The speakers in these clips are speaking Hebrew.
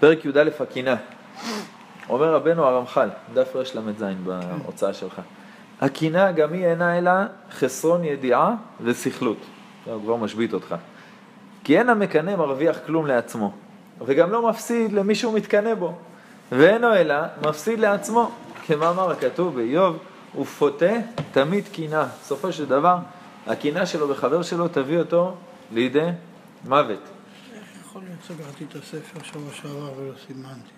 פרק י"א הקינה. אומר רבנו הרמח"ל, דף רל"ז בהוצאה שלך. הקינה גם היא אינה אלא חסרון ידיעה וסכלות. הוא כבר משבית אותך. כי אין המקנא מרוויח כלום לעצמו, וגם לא מפסיד למי שהוא מתקנא בו, ואינו אלא מפסיד לעצמו, כמאמר הכתוב באיוב, ופוטה תמיד קינה. בסופו של דבר, הקינה שלו בחבר שלו תביא אותו לידי מוות. סגרתי את הספר שבוע שעבר ולא סימנתי?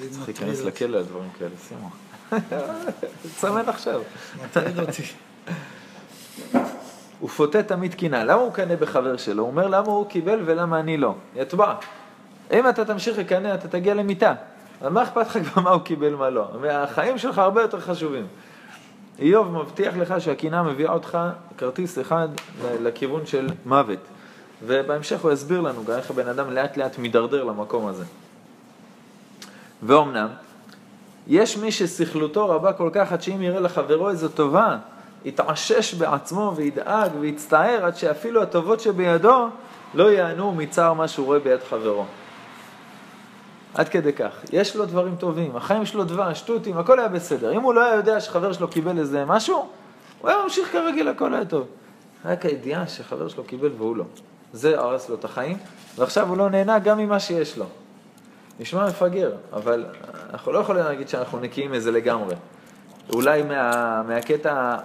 לי צריך להיכנס. לכלא על דברים כאלה, שימו. תסמן עכשיו. מטריד אותי. הוא פוטה תמיד קינה. למה הוא קנא בחבר שלו? הוא אומר למה הוא קיבל ולמה אני לא. יטבע. אם אתה תמשיך לקנא, אתה תגיע למיתה. אבל מה אכפת לך כבר מה הוא קיבל, מה לא? החיים שלך הרבה יותר חשובים. איוב מבטיח לך שהקינה מביאה אותך כרטיס אחד לכיוון של מוות. ובהמשך הוא יסביר לנו גם איך הבן אדם לאט לאט מידרדר למקום הזה. ואומנם, יש מי שסכלותו רבה כל כך עד שאם יראה לחברו איזו טובה, יתעשש בעצמו וידאג ויצטער עד שאפילו הטובות שבידו לא ייהנו מצער מה שהוא רואה ביד חברו. עד כדי כך. יש לו דברים טובים, החיים שלו דבש, תותים, הכל היה בסדר. אם הוא לא היה יודע שחבר שלו קיבל איזה משהו, הוא היה ממשיך כרגיל, הכל היה טוב. רק הידיעה שחבר שלו קיבל והוא לא. זה הרס לו את החיים, ועכשיו הוא לא נהנה גם ממה שיש לו. נשמע מפגר, אבל אנחנו לא יכולים להגיד שאנחנו נקיים מזה לגמרי. אולי מה, מהקטע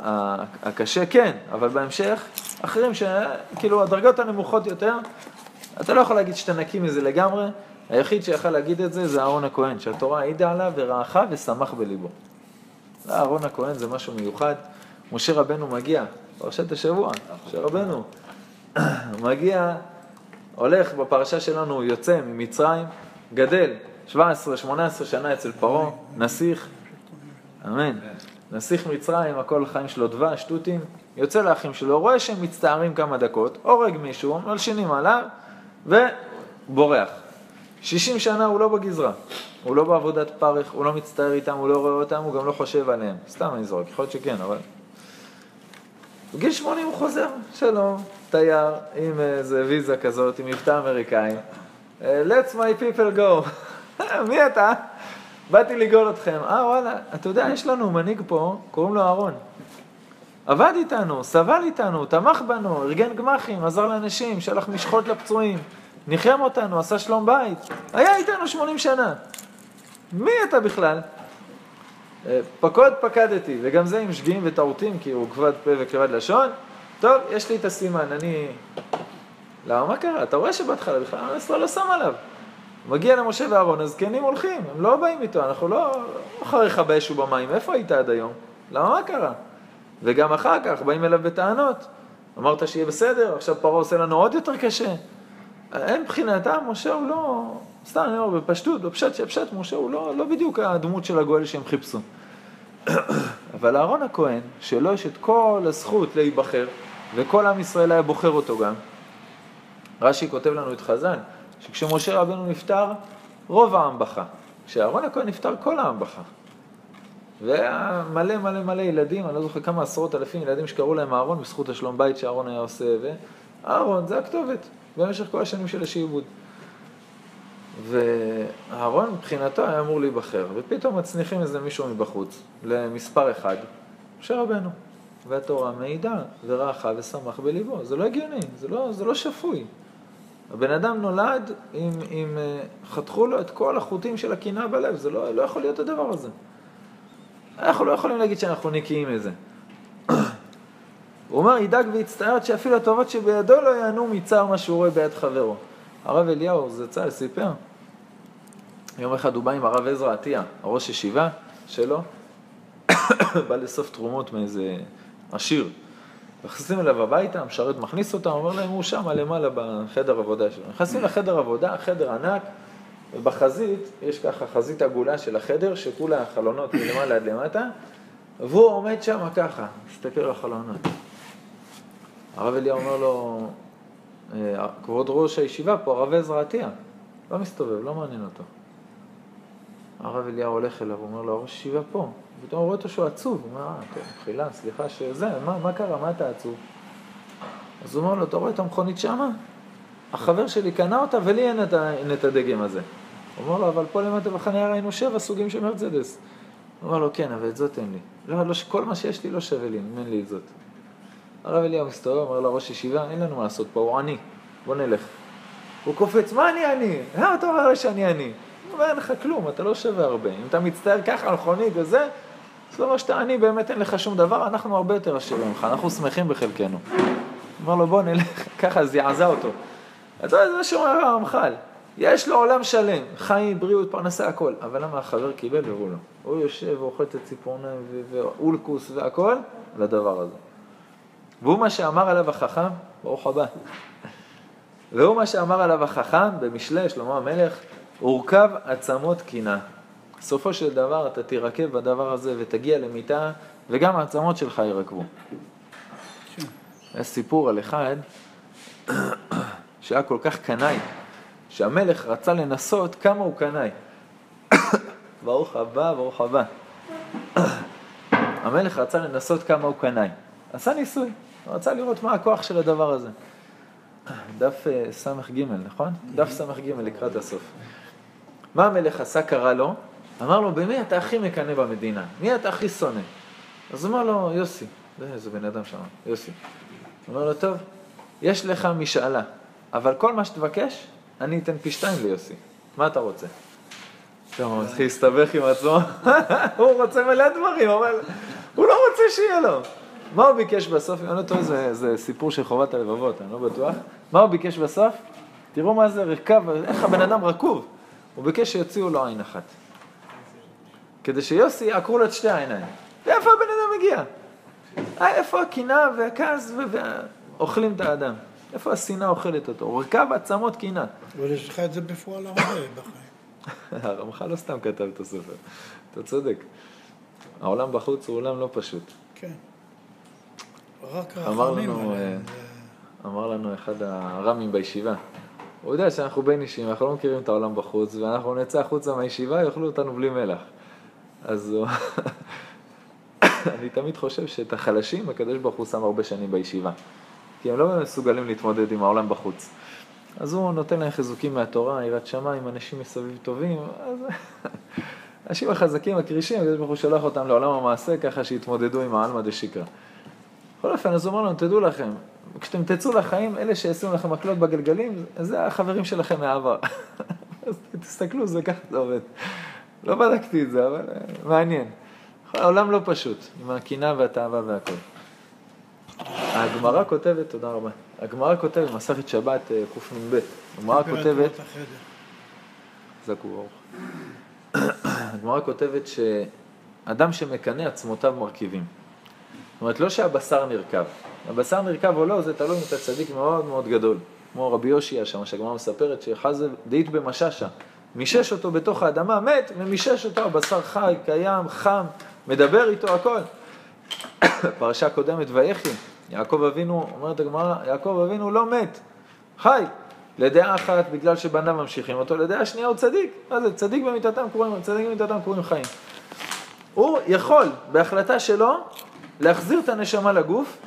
הקשה כן, אבל בהמשך, אחרים שכאילו הדרגות הנמוכות יותר, אתה לא יכול להגיד שאתה נקי מזה לגמרי, היחיד שיכל להגיד את זה זה אהרון הכהן, שהתורה העידה עליו ורעך ושמח בליבו. אהרון הכהן זה משהו מיוחד. משה רבנו מגיע, פרשת השבוע, משה רבנו מגיע, הולך בפרשה שלנו, יוצא ממצרים, גדל 17-18 שנה אצל פרעה, נסיך, אמן. נסיך מצרים, הכל חיים שלו דבש, תותים, יוצא לאחים שלו, רואה שהם מצטערים כמה דקות, הורג מישהו, מלשינים עליו, ובורח. 60 שנה הוא לא בגזרה, הוא לא בעבודת פרך, הוא לא מצטער איתם, הוא לא רואה אותם, הוא גם לא חושב עליהם. סתם אני זורק, יכול להיות שכן, אבל... בגיל 80 הוא חוזר, שלום, תייר, עם איזה ויזה כזאת, עם מבטא אמריקאי. אה, Let's my people go. מי אתה? באתי לגאול אתכם. אה, וואלה, אתה יודע, יש לנו מנהיג פה, קוראים לו אהרון. עבד איתנו, סבל איתנו, תמך בנו, ארגן גמחים, עזר לאנשים, שלח משחות לפצועים, ניחם אותנו, עשה שלום בית. היה איתנו 80 שנה. מי אתה בכלל? אה, פקוד פקדתי, וגם זה עם שגיאים וטעותים, כי הוא כבד פה וכבד לשון. טוב, יש לי את הסימן, אני... למה, מה קרה? אתה רואה שבהתחלה בכלל עם ישראל לא שם עליו. מגיע למשה ואהרון, הזקנים הולכים, הם לא באים איתו, אנחנו לא לא אחריך באש ובמים, איפה היית עד היום? למה, מה קרה? וגם אחר כך באים אליו בטענות. אמרת שיהיה בסדר, עכשיו פרעה עושה לנו עוד יותר קשה. הם מבחינתם, משה הוא לא, סתם אני אומר בפשטות, בפשט שפשט, משה הוא לא, לא בדיוק הדמות של הגואל שהם חיפשו. אבל אהרון הכהן, שלו יש את כל הזכות להיבחר, וכל עם ישראל היה בוחר אותו גם. רש"י כותב לנו את חז"ל, שכשמשה רבנו נפטר, רוב העם בכה. כשאהרון הכהן נפטר, כל העם בכה. והיה מלא מלא מלא ילדים, אני לא זוכר כמה עשרות אלפים ילדים שקראו להם אהרון בזכות השלום בית שאהרון היה עושה, ואהרון זה הכתובת במשך כל השנים של השעבוד. ואהרון מבחינתו היה אמור להיבחר, ופתאום מצניחים איזה מישהו מבחוץ, למספר אחד, משה רבנו. והתורה מעידה, ורעך ושמח בליבו. זה לא הגיוני, זה לא, זה לא שפוי. הבן אדם נולד עם, עם, אה, חתכו לו את כל החוטים של הקנאה בלב, זה לא, לא יכול להיות הדבר הזה. אנחנו לא יכולים להגיד שאנחנו נקיים מזה. הוא אומר, ידאג ויצטער שאפילו הטובות שבידו לא ייהנו מצער מה שהוא רואה ביד חברו. הרב אליהו זצ"ל סיפר, יום אחד הוא בא עם הרב עזרא עטיה, הראש ישיבה שלו, בא לאסוף תרומות מאיזה עשיר. נכנסים אליו הביתה, המשרת מכניס אותם, אומר להם, הוא שם למעלה בחדר עבודה שלו. נכנסים לחדר עבודה, חדר ענק, ובחזית, יש ככה חזית עגולה של החדר, שכולה חלונות מלמעלה עד למטה, והוא עומד שם ככה, מסתכל על החלונות. הרב אליהו אומר לו, "אה, כבוד ראש הישיבה פה, הרב עזרא עטיה, לא מסתובב, לא מעניין אותו. הרב אליהו הולך אליו, הוא אומר לו, הראש ישיבה פה. פתאום הוא רואה אותו שהוא עצוב, הוא אומר, אה, טוב, מחילה, סליחה שזה, מה, מה קרה, מה אתה עצוב? אז הוא אומר לו, אתה רואה את המכונית שמה? החבר שלי קנה אותה ולי אין את, אין את הדגם הזה. הוא אומר לו, אבל פה למטה בחניה ראינו שבע סוגים של מרצדס. הוא אומר לו, כן, אבל את זאת אין לי. לא, לא, כל מה שיש לי לא שווה לי, אם אין לי את זאת. הרב אליהו מסתובב, אומר לו, ראש ישיבה, אין לנו מה לעשות פה, הוא עני, בוא נלך. הוא קופץ, מה אני עני? למה אתה אומר שאני עני? הוא אומר, אין לך כלום, אתה לא שווה הרבה. אם אתה מצטער ככה על מכונית וזה, זה אומר שאתה עני, באמת אין לך שום דבר, אנחנו הרבה יותר עשירים ממך, אנחנו שמחים בחלקנו. אמר לו, בוא נלך, ככה זעזע אותו. אתה יודע, זה מה שאומר הרמח"ל. יש לו עולם שלם, חיים, בריאות, פרנסה, הכל. אבל למה החבר קיבל והוא לא? הוא יושב ואוכל את הציפורניים ואולקוס והכל לדבר הזה. והוא מה שאמר עליו החכם, ברוך הבא. והוא מה שאמר עליו החכם במשלי, שלמה המלך, הורכב עצמות קינה. בסופו של דבר אתה תירקב בדבר הזה ותגיע למיטה, וגם העצמות שלך יירקבו. כן. יש סיפור על אחד שהיה כל כך קנאי, שהמלך רצה לנסות כמה הוא קנאי. ברוך הבא, ברוך הבא. המלך רצה לנסות כמה הוא קנאי. עשה ניסוי, רצה לראות מה הכוח של הדבר הזה. דף אה, ס"ג, נכון? דף ס"ג לקראת הסוף. מה המלך עשה? קרא לו, אמר לו, במי אתה הכי מקנא במדינה? מי אתה הכי שונא? אז הוא אמר לו, יוסי. זה איזה בן אדם שם, יוסי. הוא אומר לו, טוב, יש לך משאלה, אבל כל מה שתבקש, אני אתן פי שתיים ליוסי. מה אתה רוצה? טוב, הוא מתחיל להסתבך עם עצמו, הוא רוצה מלא דברים, אבל הוא לא רוצה שיהיה לו. מה הוא ביקש בסוף? אני לא טועה, זה, זה סיפור של חובת הלבבות, אני לא בטוח. מה הוא ביקש בסוף? תראו מה זה רקב, איך הבן אדם רקוב. הוא ביקש שיוציאו לו עין אחת. כדי שיוסי יעקרו לו את שתי העיניים. ואיפה הבן אדם מגיע? אה, איפה הקנאה והכעס ואוכלים את האדם? איפה השנאה אוכלת אותו? הוא רקב עצמות קנאה. אבל יש לך את זה בפועל הרבה בחיים. הרמח"ל לא סתם כתב את הספר, אתה צודק. העולם בחוץ הוא עולם לא פשוט. כן. רק אמר לנו, עליהם. אה, אמר לנו אחד הרמים בישיבה, הוא יודע שאנחנו בין אישים, אנחנו לא מכירים את העולם בחוץ, ואנחנו נצא החוצה מהישיבה, יאכלו אותנו בלי מלח. אז. אני תמיד חושב שאת החלשים, הקדוש ברוך הוא שם הרבה שנים בישיבה. כי הם לא מסוגלים להתמודד עם העולם בחוץ. אז הוא נותן להם חיזוקים מהתורה, יראת שמיים, אנשים מסביב טובים, אז האנשים החזקים, הקרישים, הקדוש ברוך הוא שולח אותם לעולם המעשה ככה שיתמודדו עם העלמא דשיקרא. בכל אופן, אז הוא אומר לנו, תדעו לכם, כשאתם תצאו לחיים, אלה שישימו לכם מקלות בגלגלים, זה החברים שלכם מהעבר. אז תסתכלו, זה ככה זה עובד. לא בדקתי את זה, אבל אה, מעניין. העולם לא פשוט, עם הקנאה והתאווה והכל. הגמרא כותבת, תודה רבה, הגמרא כותבת, מסכת שבת אה, קנ"ב, הגמרא כותבת. הגמרא כותבת שאדם שמקנא עצמותיו מרכיבים. זאת אומרת, לא שהבשר נרקב. הבשר נרקב או לא, זה תלוי אם אתה צדיק מאוד מאוד גדול. כמו רבי יושיע שם, שהגמרא מספרת שחזה דאית במשאשה. מישש אותו בתוך האדמה, מת, ומישש אותו, הבשר חי, קיים, חם, מדבר איתו, הכל. פרשה קודמת, ויחי, יעקב אבינו, אומרת הגמרא, יעקב אבינו לא מת, חי. לדעה אחת, בגלל שבניו ממשיכים אותו, לדעה שנייה הוא צדיק. מה זה? צדיק במיתתם קוראים, צדיק במיתתם קוראים חיים. הוא יכול, בהחלטה שלו, להחזיר את הנשמה לגוף,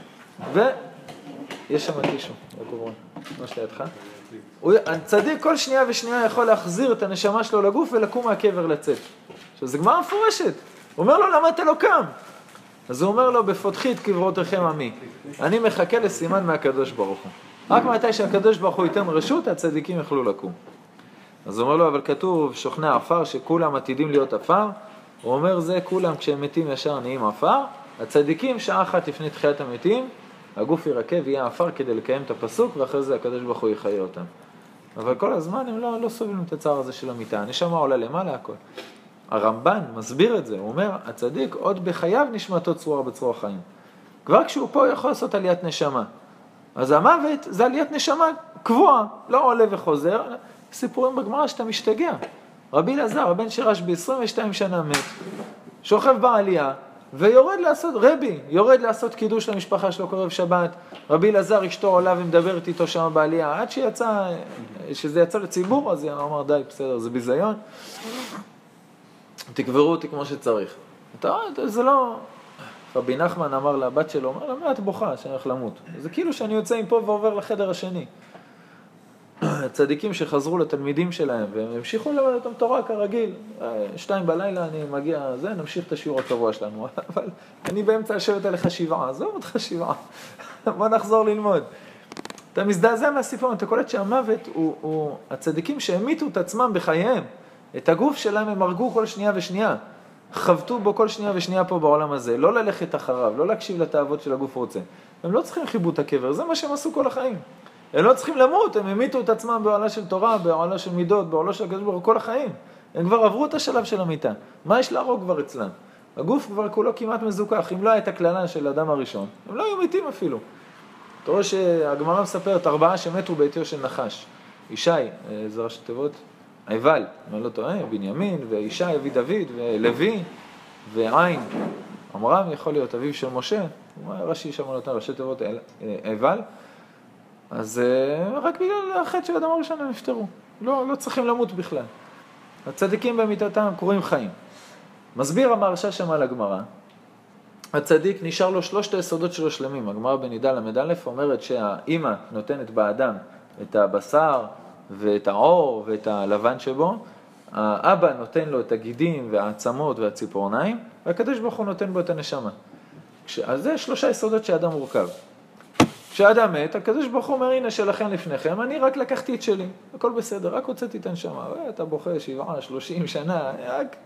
ויש שם טישו, יעקב רון, מה שלידך? הוא צדיק כל שנייה ושנייה יכול להחזיר את הנשמה שלו לגוף ולקום מהקבר לצאת. עכשיו, זו גמרא מפורשת. הוא אומר לו, למה אתה לא קם? אז הוא אומר לו, בפותחי את קברותיכם עמי. אני מחכה לסימן מהקדוש ברוך הוא. רק מתי שהקדוש ברוך הוא ייתן רשות, הצדיקים יוכלו לקום. אז הוא אומר לו, אבל כתוב, שוכני עפר, שכולם עתידים להיות עפר. הוא אומר, זה כולם כשהם מתים ישר נהיים עפר. הצדיקים, שעה אחת לפני תחיית המתים, הגוף יירקב, יהיה עפר כדי לקיים את הפסוק, ואחרי זה הקדוש ברוך הוא יחיה אותם. אבל כל הזמן הם לא, לא סובלים את הצער הזה של המיטה. הנשמה עולה למעלה, הכל. הרמב"ן מסביר את זה, הוא אומר, הצדיק עוד בחייו נשמתו צרורה בצרור החיים. כבר כשהוא פה יכול לעשות עליית נשמה. אז המוות זה עליית נשמה קבועה, לא עולה וחוזר. סיפורים בגמרא שאתה משתגע. רבי אלעזר, הבן של רשב"י, 22 שנה מת, שוכב בעלייה, ויורד לעשות, רבי, יורד לעשות קידוש למשפחה שלו, קורב שבת. רבי אלעזר, אשתו עולה ומדברת איתו שם בעלייה, עד שיצא, שזה יצא לציבור, אז הוא אמר, די, בסדר, זה ביזיון. תקברו אותי כמו שצריך. אתה רואה, זה לא... רבי נחמן אמר לבת שלו, אמר לה, מה את בוכה שאני הולך למות? זה כאילו שאני יוצא מפה ועובר לחדר השני. צדיקים שחזרו לתלמידים שלהם והם המשיכו ללמד אותם תורה כרגיל. אה, שתיים בלילה אני מגיע, זה, נמשיך את השיעור הקבוע שלנו. אבל אני באמצע לשבת עליך שבעה, עזוב אותך שבעה, בוא נחזור ללמוד. אתה מזדעזע מהסיפור, אתה קולט שהמוות הוא, הוא הצדיקים שהמיתו את עצמם בחייהם. את הגוף שלהם הם הרגו כל שנייה ושנייה. חבטו בו כל שנייה ושנייה פה בעולם הזה. לא ללכת אחריו, לא להקשיב לתאוות של הגוף רוצה. הם לא צריכים חיבוט הקבר, זה מה שהם עשו כל החיים. הם לא צריכים למות, הם המיתו את עצמם באוהלה של תורה, באוהלה של מידות, באוהלה של הקדוש ברוך הוא כל החיים. הם כבר עברו את השלב של המיטה. מה יש להרוג כבר אצלם? הגוף כבר כולו כמעט מזוכח. אם לא הייתה קללה של האדם הראשון, הם לא היו מתים אפילו. אתה רואה שהגמרא מספרת, ארבעה שמתו בעטיו של נחש. ישי, אה, זה ראשי תיבות, עיבל, אם אני לא טועה, בנימין, וישי אבי דוד, ולוי, ועין. עמרם יכול להיות אביו של משה, רש"י שם נותן ראשי תיבות עיבל. אז אה, רק בגלל החטא של אדם הראשון הם נפטרו. לא, לא צריכים למות בכלל. הצדיקים במיתתם קוראים חיים. מסביר המהרש"א שם על הגמרא, הצדיק נשאר לו שלושת היסודות שלו שלמים. הגמרא בנידה ל"א אומרת שהאימא נותנת באדם את הבשר ואת העור ואת הלבן שבו, האבא נותן לו את הגידים והעצמות והציפורניים, והקדוש ברוך הוא נותן בו את הנשמה. אז זה שלושה יסודות שאדם מורכב. כשאדם מת, הקדוש ברוך הוא אומר, הנה שלכם לפניכם, אני רק לקחתי את שלי, הכל בסדר, רק הוצאתי את הנשמה. אתה בוכה שבעה, שלושים שנה, רק...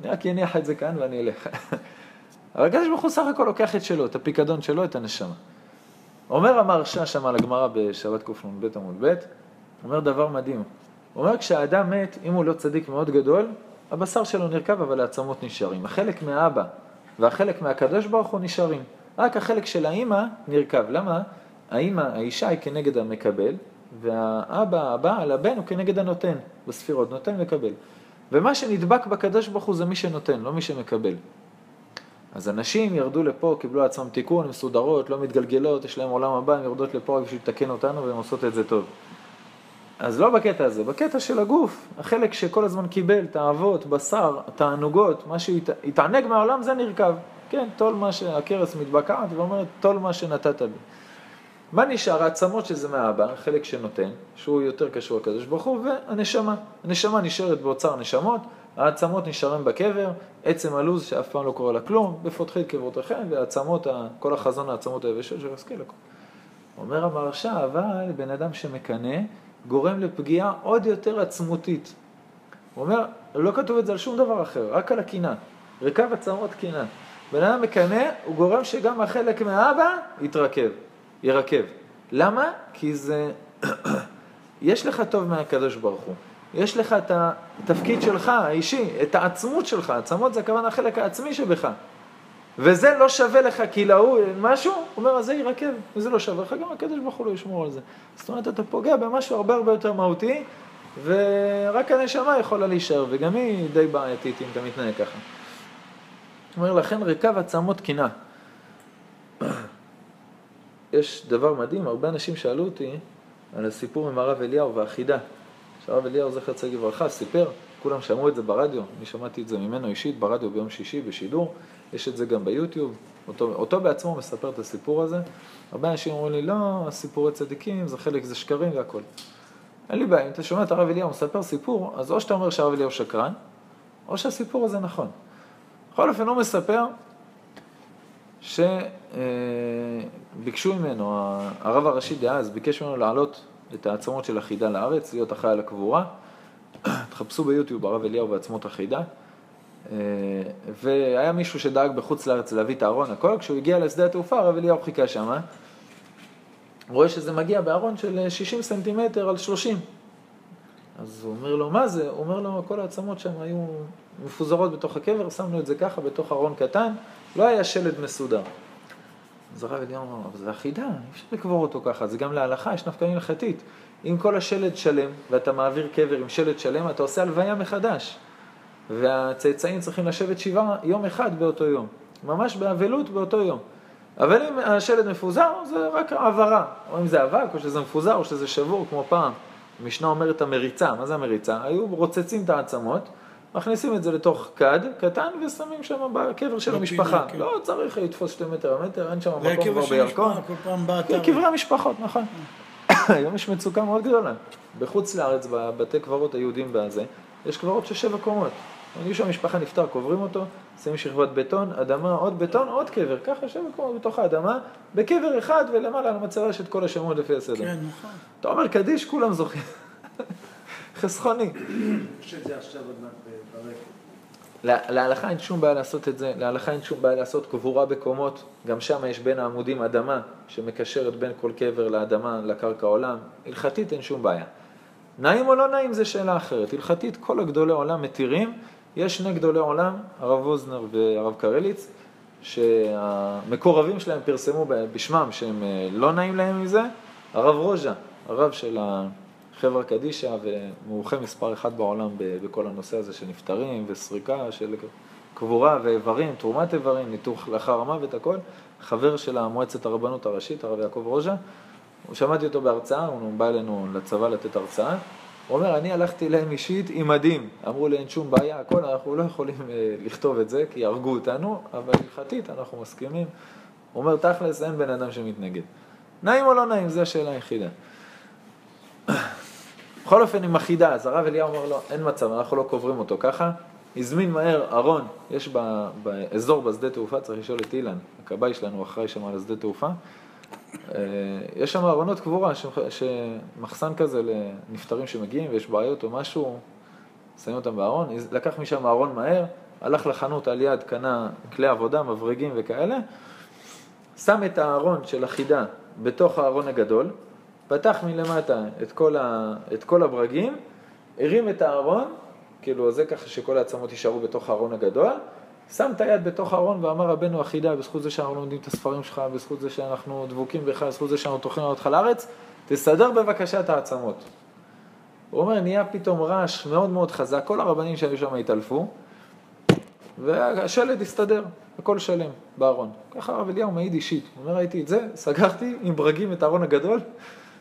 אני רק אניח את זה כאן ואני אלך. אבל הקדוש ברוך הוא סך הכל לוקח את שלו, את הפיקדון שלו, את הנשמה. אומר המהרש"א שם על הגמרא בשבת קנ"ב עמוד ב', אומר דבר מדהים. הוא אומר כשהאדם מת, אם הוא לא צדיק מאוד גדול, הבשר שלו נרקב אבל העצמות נשארים. החלק מהאבא והחלק מהקדוש ברוך הוא נשארים. רק החלק של האימא נרקב. למה? האימא, האישה היא כנגד המקבל, והאבא, הבעל, הבן הוא כנגד הנותן בספירות, נותן מקבל. ומה שנדבק בקדוש ברוך הוא זה מי שנותן, לא מי שמקבל. אז הנשים ירדו לפה, קיבלו עצמם תיקון, מסודרות, לא מתגלגלות, יש להם עולם הבא, הן יורדות לפה רק בשביל לתקן אותנו והן עושות את זה טוב. אז לא בקטע הזה, בקטע של הגוף, החלק שכל הזמן קיבל, תאוות, בשר, תענוגות, מה שהתענג מהעולם זה נרקב. כן, טול מה שהכרס מתבקעת ואומרת, טול מה שנתת לי. מה נשאר? העצמות שזה מהאבא, חלק שנותן, שהוא יותר קשור לקדוש ברוך הוא, והנשמה. הנשמה נשארת באוצר נשמות, העצמות נשארים בקבר, עצם הלוז שאף פעם לא קורה לה כלום, בפותחי קברותיכם, והעצמות, כל החזון העצמות היבשות של השכל הכל. אומר המרשה, אבל בן אדם שמקנא, גורם לפגיעה עוד יותר עצמותית. הוא אומר, לא כתוב את זה על שום דבר אחר, רק על הקנאה. רקב עצמות קנאה. בן אדם מקנא, הוא גורם שגם החלק מהאבא יתרכב, ירקב. למה? כי זה... יש לך טוב מהקדוש ברוך הוא. יש לך את התפקיד שלך, האישי, את העצמות שלך. עצמות זה הכוונה החלק העצמי שבך. וזה לא שווה לך כי להוא משהו, הוא אומר, אז זה ירקב, וזה לא שווה לך, גם הקדוש ברוך הוא לא ישמור על זה. זאת אומרת, אתה פוגע במשהו הרבה הרבה יותר מהותי, ורק הנשמה יכולה להישאר, וגם היא די בעייתית אם אתה מתנהג ככה. אומר, לכן ריקב עצמות קינה. יש דבר מדהים, הרבה אנשים שאלו אותי על הסיפור עם הרב אליהו והחידה. שהרב אליהו זכר צדיק לברכה סיפר, כולם שמעו את זה ברדיו, אני שמעתי את זה ממנו אישית ברדיו ביום שישי בשידור, יש את זה גם ביוטיוב, אותו, אותו בעצמו מספר את הסיפור הזה. הרבה אנשים אומרים לי, לא, סיפורי צדיקים, זה חלק, זה שקרים והכל. אין לי בעיה, אם אתה שומע את הרב אליהו מספר סיפור, אז או שאתה אומר שהרב אליהו שקרן, או שהסיפור הזה נכון. בכל אופן הוא מספר שביקשו ממנו, הרב הראשי דאז ביקש ממנו להעלות את העצמות של החידה לארץ, להיות אחראי על הקבורה. תחפשו ביוטיוב הרב אליהו ועצמות החידה. והיה מישהו שדאג בחוץ לארץ להביא את הארון, הכל, כשהוא הגיע לשדה התעופה, הרב אליהו חיכה שם, רואה שזה מגיע בארון של 60 סנטימטר על 30. אז הוא אומר לו, מה זה? הוא אומר לו, כל העצמות שם היו מפוזרות בתוך הקבר, שמנו את זה ככה בתוך ארון קטן, לא היה שלד מסודר. אז הרב אליהו אמר, אבל זה אחידה, אי אפשר לקבור אותו ככה, זה גם להלכה, יש נפקא הלכתית. אם כל השלד שלם, ואתה מעביר קבר עם שלד שלם, אתה עושה הלוויה מחדש. והצאצאים צריכים לשבת שבעה יום אחד באותו יום. ממש באבלות באותו יום. אבל אם השלד מפוזר, זה רק העברה. או אם זה אבק, או שזה מפוזר, או שזה שבור, כמו פעם. המשנה אומרת המריצה, מה זה המריצה? היו רוצצים את העצמות, מכניסים את זה לתוך כד קטן ושמים שם בקבר של המשפחה. כן. לא צריך לתפוס שתי מטר המטר, אין שם מקום כבר בירקון. באתר. קברי המשפחות, נכון. היום יש מצוקה מאוד גדולה. בחוץ לארץ, בבתי קברות היהודים בזה, יש קברות של שבע קומות. מישהו המשפחה נפטר, קוברים אותו, שמים שכבת בטון, אדמה, עוד בטון, עוד קבר. ככה שבע קומות בתוך האדמה, בקבר אחד ולמעלה על המצבה יש את כל השמות לפי הסדר. כן, נכון. אתה אומר קדיש, כולם זוכים. חסכוני. שזה עכשיו עוד מעט ברקע. לה- להלכה אין שום בעיה לעשות את זה, להלכה אין שום בעיה לעשות קבורה בקומות, גם שם יש בין העמודים אדמה שמקשרת בין כל קבר לאדמה, לקרקע עולם, הלכתית אין שום בעיה. נעים או לא נעים זה שאלה אחרת, הלכתית כל הגדולי עולם מתירים, יש שני גדולי עולם, הרב ווזנר והרב קרליץ, שהמקורבים שלהם פרסמו בשמם שהם אה, לא נעים להם מזה, הרב רוז'ה, הרב של החברה קדישא ומומחה מספר אחד בעולם בכל הנושא הזה של נפטרים וסריקה של קבורה ואיברים, תרומת איברים, ניתוח לאחר המוות, הכל, חבר של המועצת הרבנות הראשית, הרב יעקב רוז'ה, שמעתי אותו בהרצאה, הוא בא אלינו לצבא לתת הרצאה, הוא אומר, אני הלכתי אליהם אישית עם מדים, אמרו לי אין שום בעיה, הכל, אנחנו לא יכולים אה, לכתוב את זה, כי יהרגו אותנו, אבל הלכתית אנחנו מסכימים. הוא אומר, תכלס, אין בן אדם שמתנגד. נעים או לא נעים, זו השאלה היחידה. בכל אופן, עם החידה, אז הרב אליהו אומר לו, אין מצב, אנחנו לא קוברים אותו ככה. הזמין מהר ארון, יש ב- באזור בשדה תעופה, צריך לשאול את אילן, הכבאי שלנו אחראי שם על השדה תעופה. אה, יש שם ארונות קבורה, שמחסן כזה לנפטרים שמגיעים ויש בעיות או משהו, שמים אותם בארון, לקח משם ארון מהר, הלך לחנות על יד, קנה כלי עבודה, מברגים וכאלה, שם את הארון של החידה בתוך הארון הגדול, פתח מלמטה את כל, ה, את כל הברגים, הרים את הארון, כאילו זה ככה שכל העצמות יישארו בתוך הארון הגדול, שם את היד בתוך הארון ואמר רבנו החידה, בזכות זה שאנחנו לומדים את הספרים שלך, בזכות זה שאנחנו דבוקים בך, בזכות זה שאנחנו טוחנים אותך לארץ, תסדר בבקשה את העצמות. הוא אומר, נהיה פתאום רעש מאוד מאוד חזק, כל הרבנים שהיו שם התעלפו, והשלד הסתדר, הכל שלם בארון. ככה הרב אליהו מעיד אישית, הוא אומר, ראיתי את זה, סגרתי עם ברגים את הארון הגדול,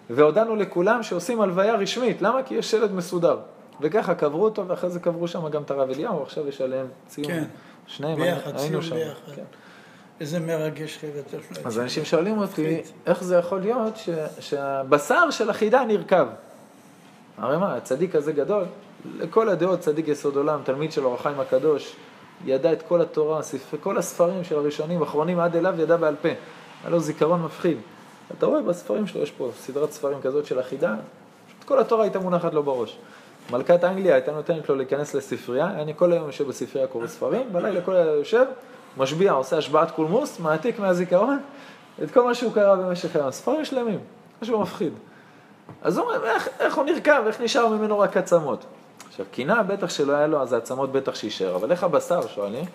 והודענו לכולם שעושים הלוויה רשמית, למה? כי יש שלד מסודר. וככה קברו אותו, ואחרי זה קברו שם גם את הרב אליהו, עכשיו יש עליהם ציון. כן. שניהם, ביחד, היינו שם. ביחד. כן. איזה מרגש לך. אז אנשים שואלים אותי, איך זה יכול להיות ש, שהבשר של החידה נרקב? הרי מה, הצדיק הזה גדול, לכל הדעות צדיק יסוד עולם, תלמיד של אור החיים הקדוש, ידע את כל התורה, כל הספרים של הראשונים, אחרונים עד אליו ידע בעל פה. היה לו זיכרון מפחיד. אתה רואה בספרים שלו, יש פה סדרת ספרים כזאת של החידה, פשוט כל התורה הייתה מונחת לו בראש. מלכת אנגליה הייתה נותנת לו להיכנס לספרייה, אני כל היום יושב בספרייה קורא ספרים, בלילה כל היום יושב, משביע, עושה השבעת קולמוס, מעתיק מהזיכרון את כל מה שהוא קרא במשך היום. ספרים שלמים, משהו מפחיד. אז הוא אומר, איך, איך הוא נרקב, איך נשאר ממנו רק עצמות? עכשיו, קינה בטח שלא היה לו, אז העצמות בטח שישאר, אבל איך הבשר, שואלים?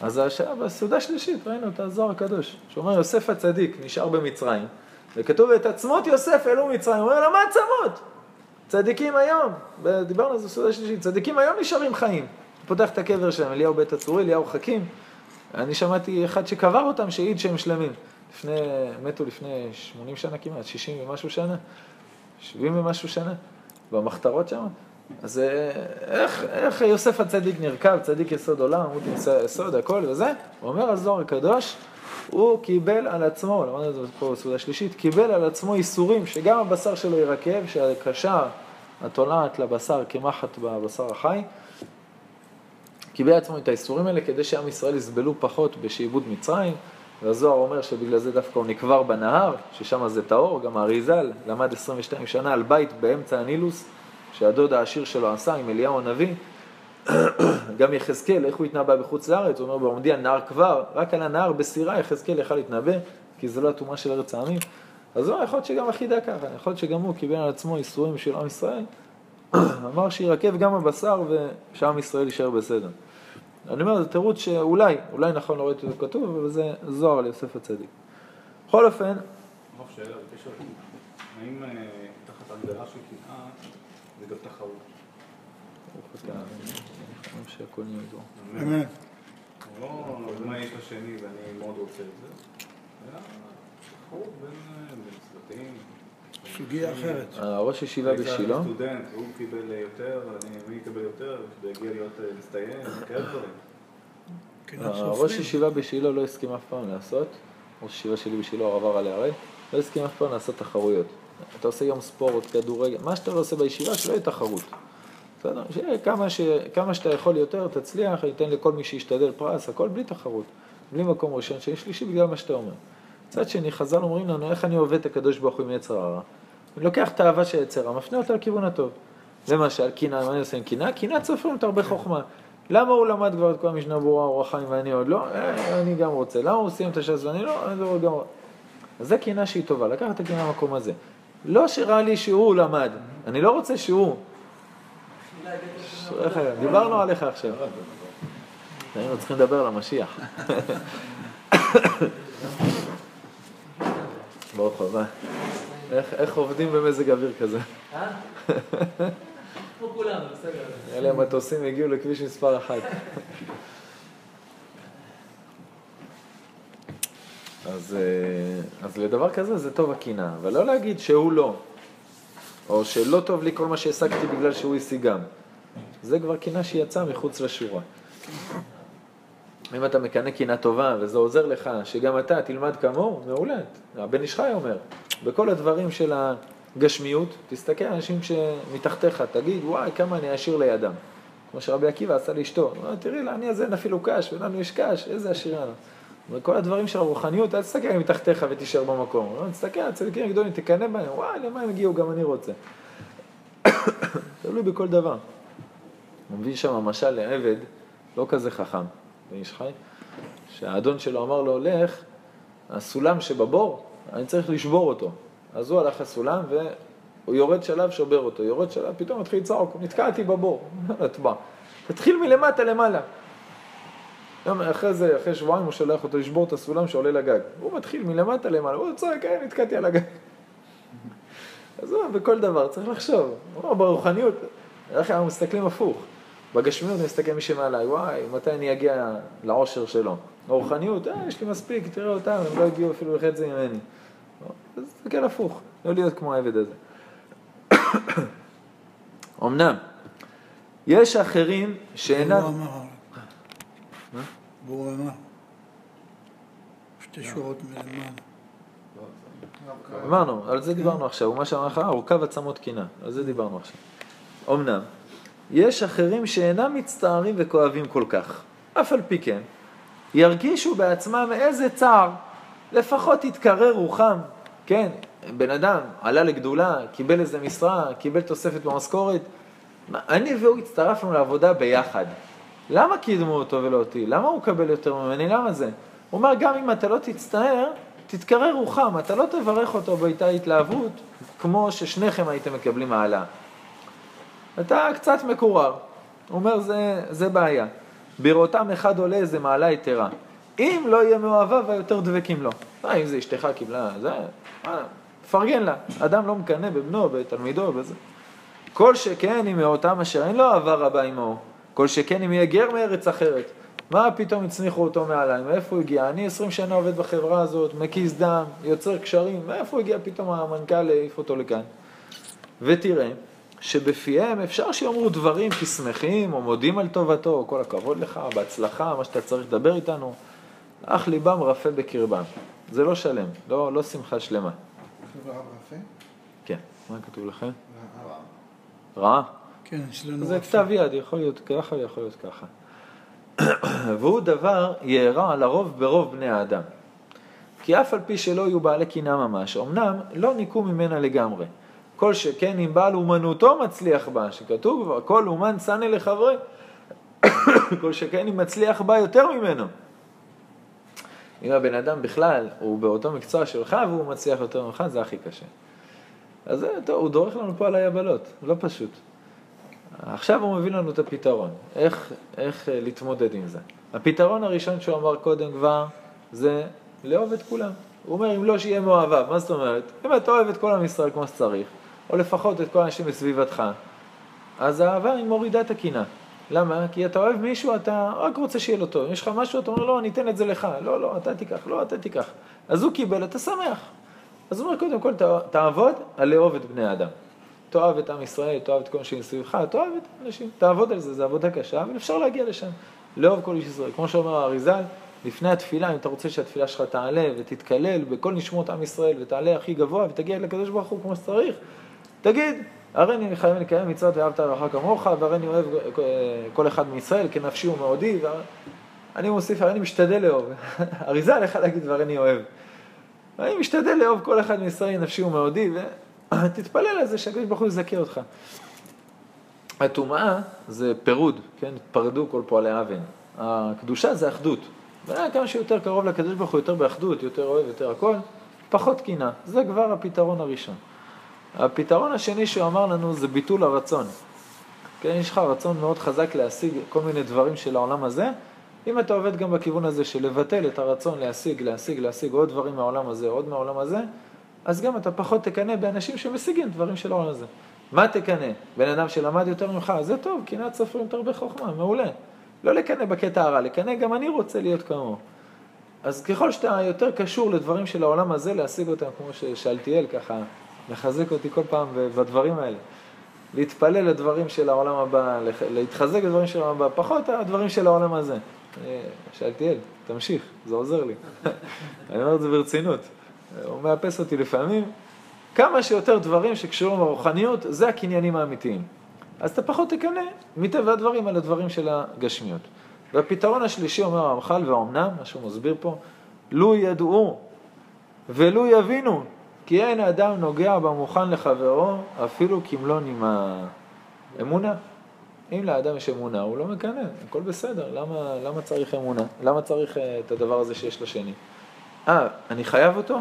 אז השאלה, בסעודה שלישית ראינו את הזוהר הקדוש, שאומר יוסף הצדיק נשאר במצרים, וכתוב את עצמות יוסף העלו מצרים, הוא אומר לו, מה עצמות? צדיקים היום, דיברנו על זה בסעודה שלישית, צדיקים היום נשארים חיים. פותח את הקבר שלהם, אליהו בית הצורי, אליהו חכים. אני שמעתי אחד שקבר אותם, שהעיד שהם שלמים. לפני, מתו לפני 80 שנה כמעט, 60 ומשהו שנה, 70 ומשהו שנה, במחתרות שם. אז אה, איך, איך יוסף הצדיק נרקב, צדיק יסוד עולם, עמוד יסוד, הכל וזה? הוא אומר הזוהר הקדוש, הוא קיבל על עצמו, למדנו את זה פה בסעודה שלישית, קיבל על עצמו איסורים שגם הבשר שלו ירקב, שהקשר התולעת לבשר כמחט בבשר החי, קיבל על עצמו את האיסורים האלה כדי שעם ישראל יסבלו פחות בשעבוד מצרים, והזוהר אומר שבגלל זה דווקא הוא נקבר בנהר, ששם זה טהור, גם האריזל למד 22 שנה על בית באמצע הנילוס, שהדוד העשיר שלו עשה עם אליהו הנביא, גם יחזקאל, איך הוא התנבא בחוץ לארץ, הוא אומר בעומדי נהר כבר, רק על הנהר בסירה יחזקאל יכל להתנבא, כי זה לא הטומאה של ארץ העמים. אז הוא יכול להיות שגם החידה ככה, יכול להיות שגם הוא קיבל על עצמו איסורים של עם ישראל, אמר שירקב גם הבשר ושעם ישראל יישאר בסדר. אני אומר, זה תירוץ שאולי, אולי נכון לא ראיתי את זה כתוב, אבל זה זוהר על יוסף הצדיק. בכל אופן, האם אה, תחת הגדרה של קנאה זה גם תחרות? חושב שהכל נהיה זוהר. אמן. לא מה יש לשני ואני מאוד רוצה את זה, אלא תחרות בין אה. סוגיה אחרת. הראש ישיבה הייתי בשילה, סטודנט, הוא קיבל יותר, אני מי יקבל יותר, והגיע להיות אה, מצטיין, כאלה דברים. קנאת הראש. ישיבה בשילה לא הסכים אף פעם לעשות, ראש ישיבה שלי בשילה, הרב הר על ההרי, לא הסכים אף פעם לעשות תחרויות. אתה עושה יום ספורט, כדורגל, מה שאתה לא עושה בישיבה, שלא יהיה תחרות. בסדר? שיהיה כמה, ש... כמה שאתה יכול יותר, תצליח, ייתן לכל מי שישתדל פרס, הכל בלי תחרות, בלי מקום ראשון, שיהיה שלישי בגלל מה שאתה אומר. מצד שני, חז"ל אומרים לנו, איך אני עובד את הקדוש ברוך הוא עם יצר הרע? אני לוקח את האהבה של יצר הרע, מפנה אותה לכיוון הטוב. למשל, קנאה, מה אני עושה עם קנאה? קנאה צופרים אותה הרבה חוכמה. למה הוא למד כבר את כל המשנה ברורה, אור החיים ואני עוד לא? אה, אני גם רוצה. למה הוא סיים את הש"ס ואני לא? אני לא גם... אז זה קנאה שהיא טובה, לקחת את הקנאה במקום הזה. לא שראה לי שהוא למד, אני לא רוצה שהוא. דיברנו עליך עכשיו. היינו צריכים לדבר על המשיח. ברוך הבא. איך- עובדים במזג אוויר כזה? כמו כולם, בסדר. אלה המטוסים הגיעו לכביש מספר אחת. אז, אה, אז לדבר כזה זה טוב הקנאה, אבל לא להגיד שהוא לא, או שלא טוב לי כל מה שהשגתי בגלל שהוא השיגם. זה כבר קנאה שיצאה מחוץ לשורה. אם אתה מקנא קנאה טובה וזה עוזר לך שגם אתה תלמד כמוהו, מעולה. הבן איש חי אומר, בכל הדברים של הגשמיות, תסתכל על אנשים שמתחתיך, תגיד, וואי, כמה אני עשיר לידם. כמו שרבי עקיבא עשה לאשתו, הוא אומר, תראי, לעני הזה אין אפילו קש, ולנו יש קש, איזה עשיר אנו. וכל הדברים של הרוחניות, אל תסתכל מתחתיך ותישאר במקום. אומר, תסתכל, הצדיקים הגדולים, תקנא בהם, וואי, למה הם הגיעו, גם אני רוצה. תלוי בכל דבר. הוא מביא שם משל לעבד, לא כזה חכם, באיש חי, שהאדון שלו אמר לו, לך, הסולם שבבור, אני צריך לשבור אותו. אז הוא הלך לסולם והוא יורד שלב, שובר אותו. יורד שלב, פתאום מתחיל לצעוק, נתקעתי בבור. תטבע. תתחיל מלמטה למעלה. אחרי זה, אחרי שבועיים הוא שולח אותו לשבור את הסולם שעולה לגג. הוא מתחיל מלמטה למעלה, הוא צועק, אה, נתקעתי על הגג. אז הוא, בכל דבר צריך לחשוב. הוא אומר, ברוחניות, אנחנו מסתכלים הפוך. בגשמיות אני מסתכל מי שמעליי, וואי, מתי אני אגיע לעושר שלו. ברוחניות, אה, יש לי מספיק, תראה אותם, הם לא הגיעו אפילו לחצי ממני. אז תסתכל הפוך, לא להיות כמו העבד הזה. אמנם, יש אחרים שאינם... הוא אמר, מה? והוא אמר, שתי שורות מלמעלה. אמרנו, על זה דיברנו עכשיו, הוא מה שאמר לך, אורכב עצמות קינה, על זה דיברנו עכשיו. אמנם, יש אחרים שאינם מצטערים וכואבים כל כך. אף על פי כן, ירגישו בעצמם איזה צער, לפחות יתקרר רוחם. כן, בן אדם עלה לגדולה, קיבל איזה משרה, קיבל תוספת במשכורת. אני והוא הצטרפנו לעבודה ביחד. למה קידמו אותו ולא אותי? למה הוא מקבל יותר ממני? למה זה? הוא אומר, גם אם אתה לא תצטער, תתקרר רוחם, אתה לא תברך אותו באיתה התלהבות, כמו ששניכם הייתם מקבלים העלאה. אתה קצת מקורר. הוא אומר, זה, זה בעיה. בראותם אחד עולה זה מעלה יתרה. אם לא יהיה מאוהביו, היותר דבקים לו. מה, אם זה אשתך קיבלה, זה... מה, פרגן לה. אדם לא מקנא בבנו, בתלמידו, בזה. כל שכן אם מאותם אשר אין לו אהבה רבה עמו, כל שכן אם יהיה גר מארץ אחרת. מה פתאום הצניחו אותו מעליי? מאיפה הוא הגיע? אני עשרים שנה עובד בחברה הזאת, מקיס דם, יוצר קשרים, מאיפה הוא הגיע פתאום המנכ"ל העיף אותו לכאן? ותראה שבפיהם אפשר שיאמרו דברים כשמחים או מודים על טובתו, כל הכבוד לך, בהצלחה, מה שאתה צריך לדבר איתנו, אך ליבם רפה בקרבם. זה לא שלם, לא, לא שמחה שלמה. רפה? כן, מה כתוב לכם? רעה. כן, אצלנו... זה רפה. כתב יד, יכול להיות ככה, יכול להיות ככה. והוא דבר יארע לרוב ברוב בני האדם. כי אף על פי שלא יהיו בעלי קנאה ממש, אמנם לא ניקו ממנה לגמרי. כל שכן אם בעל אומנותו מצליח בה, שכתוב כבר, כל אומן שנא לחברי, כל שכן אם מצליח בה יותר ממנו. אם הבן אדם בכלל הוא באותו מקצוע שלך והוא מצליח יותר ממך, זה הכי קשה. אז טוב, הוא דורך לנו פה על היבלות, לא פשוט. עכשיו הוא מביא לנו את הפתרון, איך, איך אה, להתמודד עם זה. הפתרון הראשון שהוא אמר קודם כבר, זה לאהוב את כולם. הוא אומר, אם לא שיהיה מאוהביו, מה זאת אומרת? אם אתה אוהב את כל עם ישראל כמו שצריך, או לפחות את כל האנשים בסביבתך, אז האהבה היא מורידה את הקנאה. למה? כי אתה אוהב מישהו, אתה רק רוצה שיהיה לו טוב. אם יש לך משהו, אתה אומר, לא, אני אתן את זה לך. לא, לא, אתה תיקח, לא, אתה תיקח. אז הוא קיבל, אתה שמח. אז הוא אומר, קודם כל, תעבוד על לאהוב את בני האדם. תאהב את עם ישראל, תאהב את כל אנשים מסביבך, תאהב את האנשים, תעבוד על זה, זו עבודה קשה, אבל אפשר להגיע לשם. לאהוב כל איש ישראל. כמו שאומר האריזל, לפני התפילה, אם אתה רוצה שהתפילה שלך תעלה ותתקלל בכל נשמות עם ישראל ותעלה הכי גבוה ותגיע לקדוש ברוך הוא כמו שצריך, תגיד, הרי אני חייב לקיים מצוות ואהבת לרעך כמוך, והרי אני אוהב אה, כל אחד מישראל כנפשי ומאודי, ואני מוסיף, הרי אני משתדל לאהוב. אריזה עליך להגיד והרי אני אוהב. אני משתדל לאהוב כל אחד מישראל נפשי ומאודי, ותתפלל על זה שהקדוש ברוך הוא יזכה אותך. הטומאה זה פירוד, כן? פרדו כל פועלי אבן. הקדושה זה אחדות. וכמה שיותר קרוב לקדוש ברוך הוא, יותר באחדות, יותר אוהב, יותר הכל, פחות קינה. זה כבר הפתרון הראשון. הפתרון השני שהוא אמר לנו זה ביטול הרצון. כן, יש לך רצון מאוד חזק להשיג כל מיני דברים של העולם הזה. אם אתה עובד גם בכיוון הזה של לבטל את הרצון להשיג, להשיג, להשיג עוד דברים מהעולם הזה, עוד מהעולם הזה, אז גם אתה פחות תקנא באנשים שמשיגים דברים של העולם הזה. מה תקנא? בן אדם שלמד יותר ממך, זה טוב, קנאת סופרים תרבה חוכמה, מעולה. לא לקנא בקטע הרע, לקנא גם אני רוצה להיות כמוהו. אז ככל שאתה יותר קשור לדברים של העולם הזה, להשיג אותם, כמו ששאלתיאל ככה מחזק אותי כל פעם בדברים האלה. להתפלל לדברים של העולם הבא, להתחזק לדברים של העולם הבא, פחות הדברים של העולם הזה. שאלתיאל, תמשיך, זה עוזר לי. אני אומר את זה ברצינות. הוא מאפס אותי לפעמים. כמה שיותר דברים שקשורים ברוחניות, זה הקניינים האמיתיים. אז אתה פחות תקנא מטבע הדברים על הדברים של הגשמיות. והפתרון השלישי, אומר הרמח"ל, והאומנם, מה שהוא מסביר פה, לו ידעו ולו יבינו, כי אין האדם נוגע במוכן לחברו, אפילו כמלוא נימה אמונה. אם לאדם יש אמונה, הוא לא מקנא, הכל בסדר, למה, למה צריך אמונה? למה צריך אה, את הדבר הזה שיש לשני? אה, אני חייב אותו?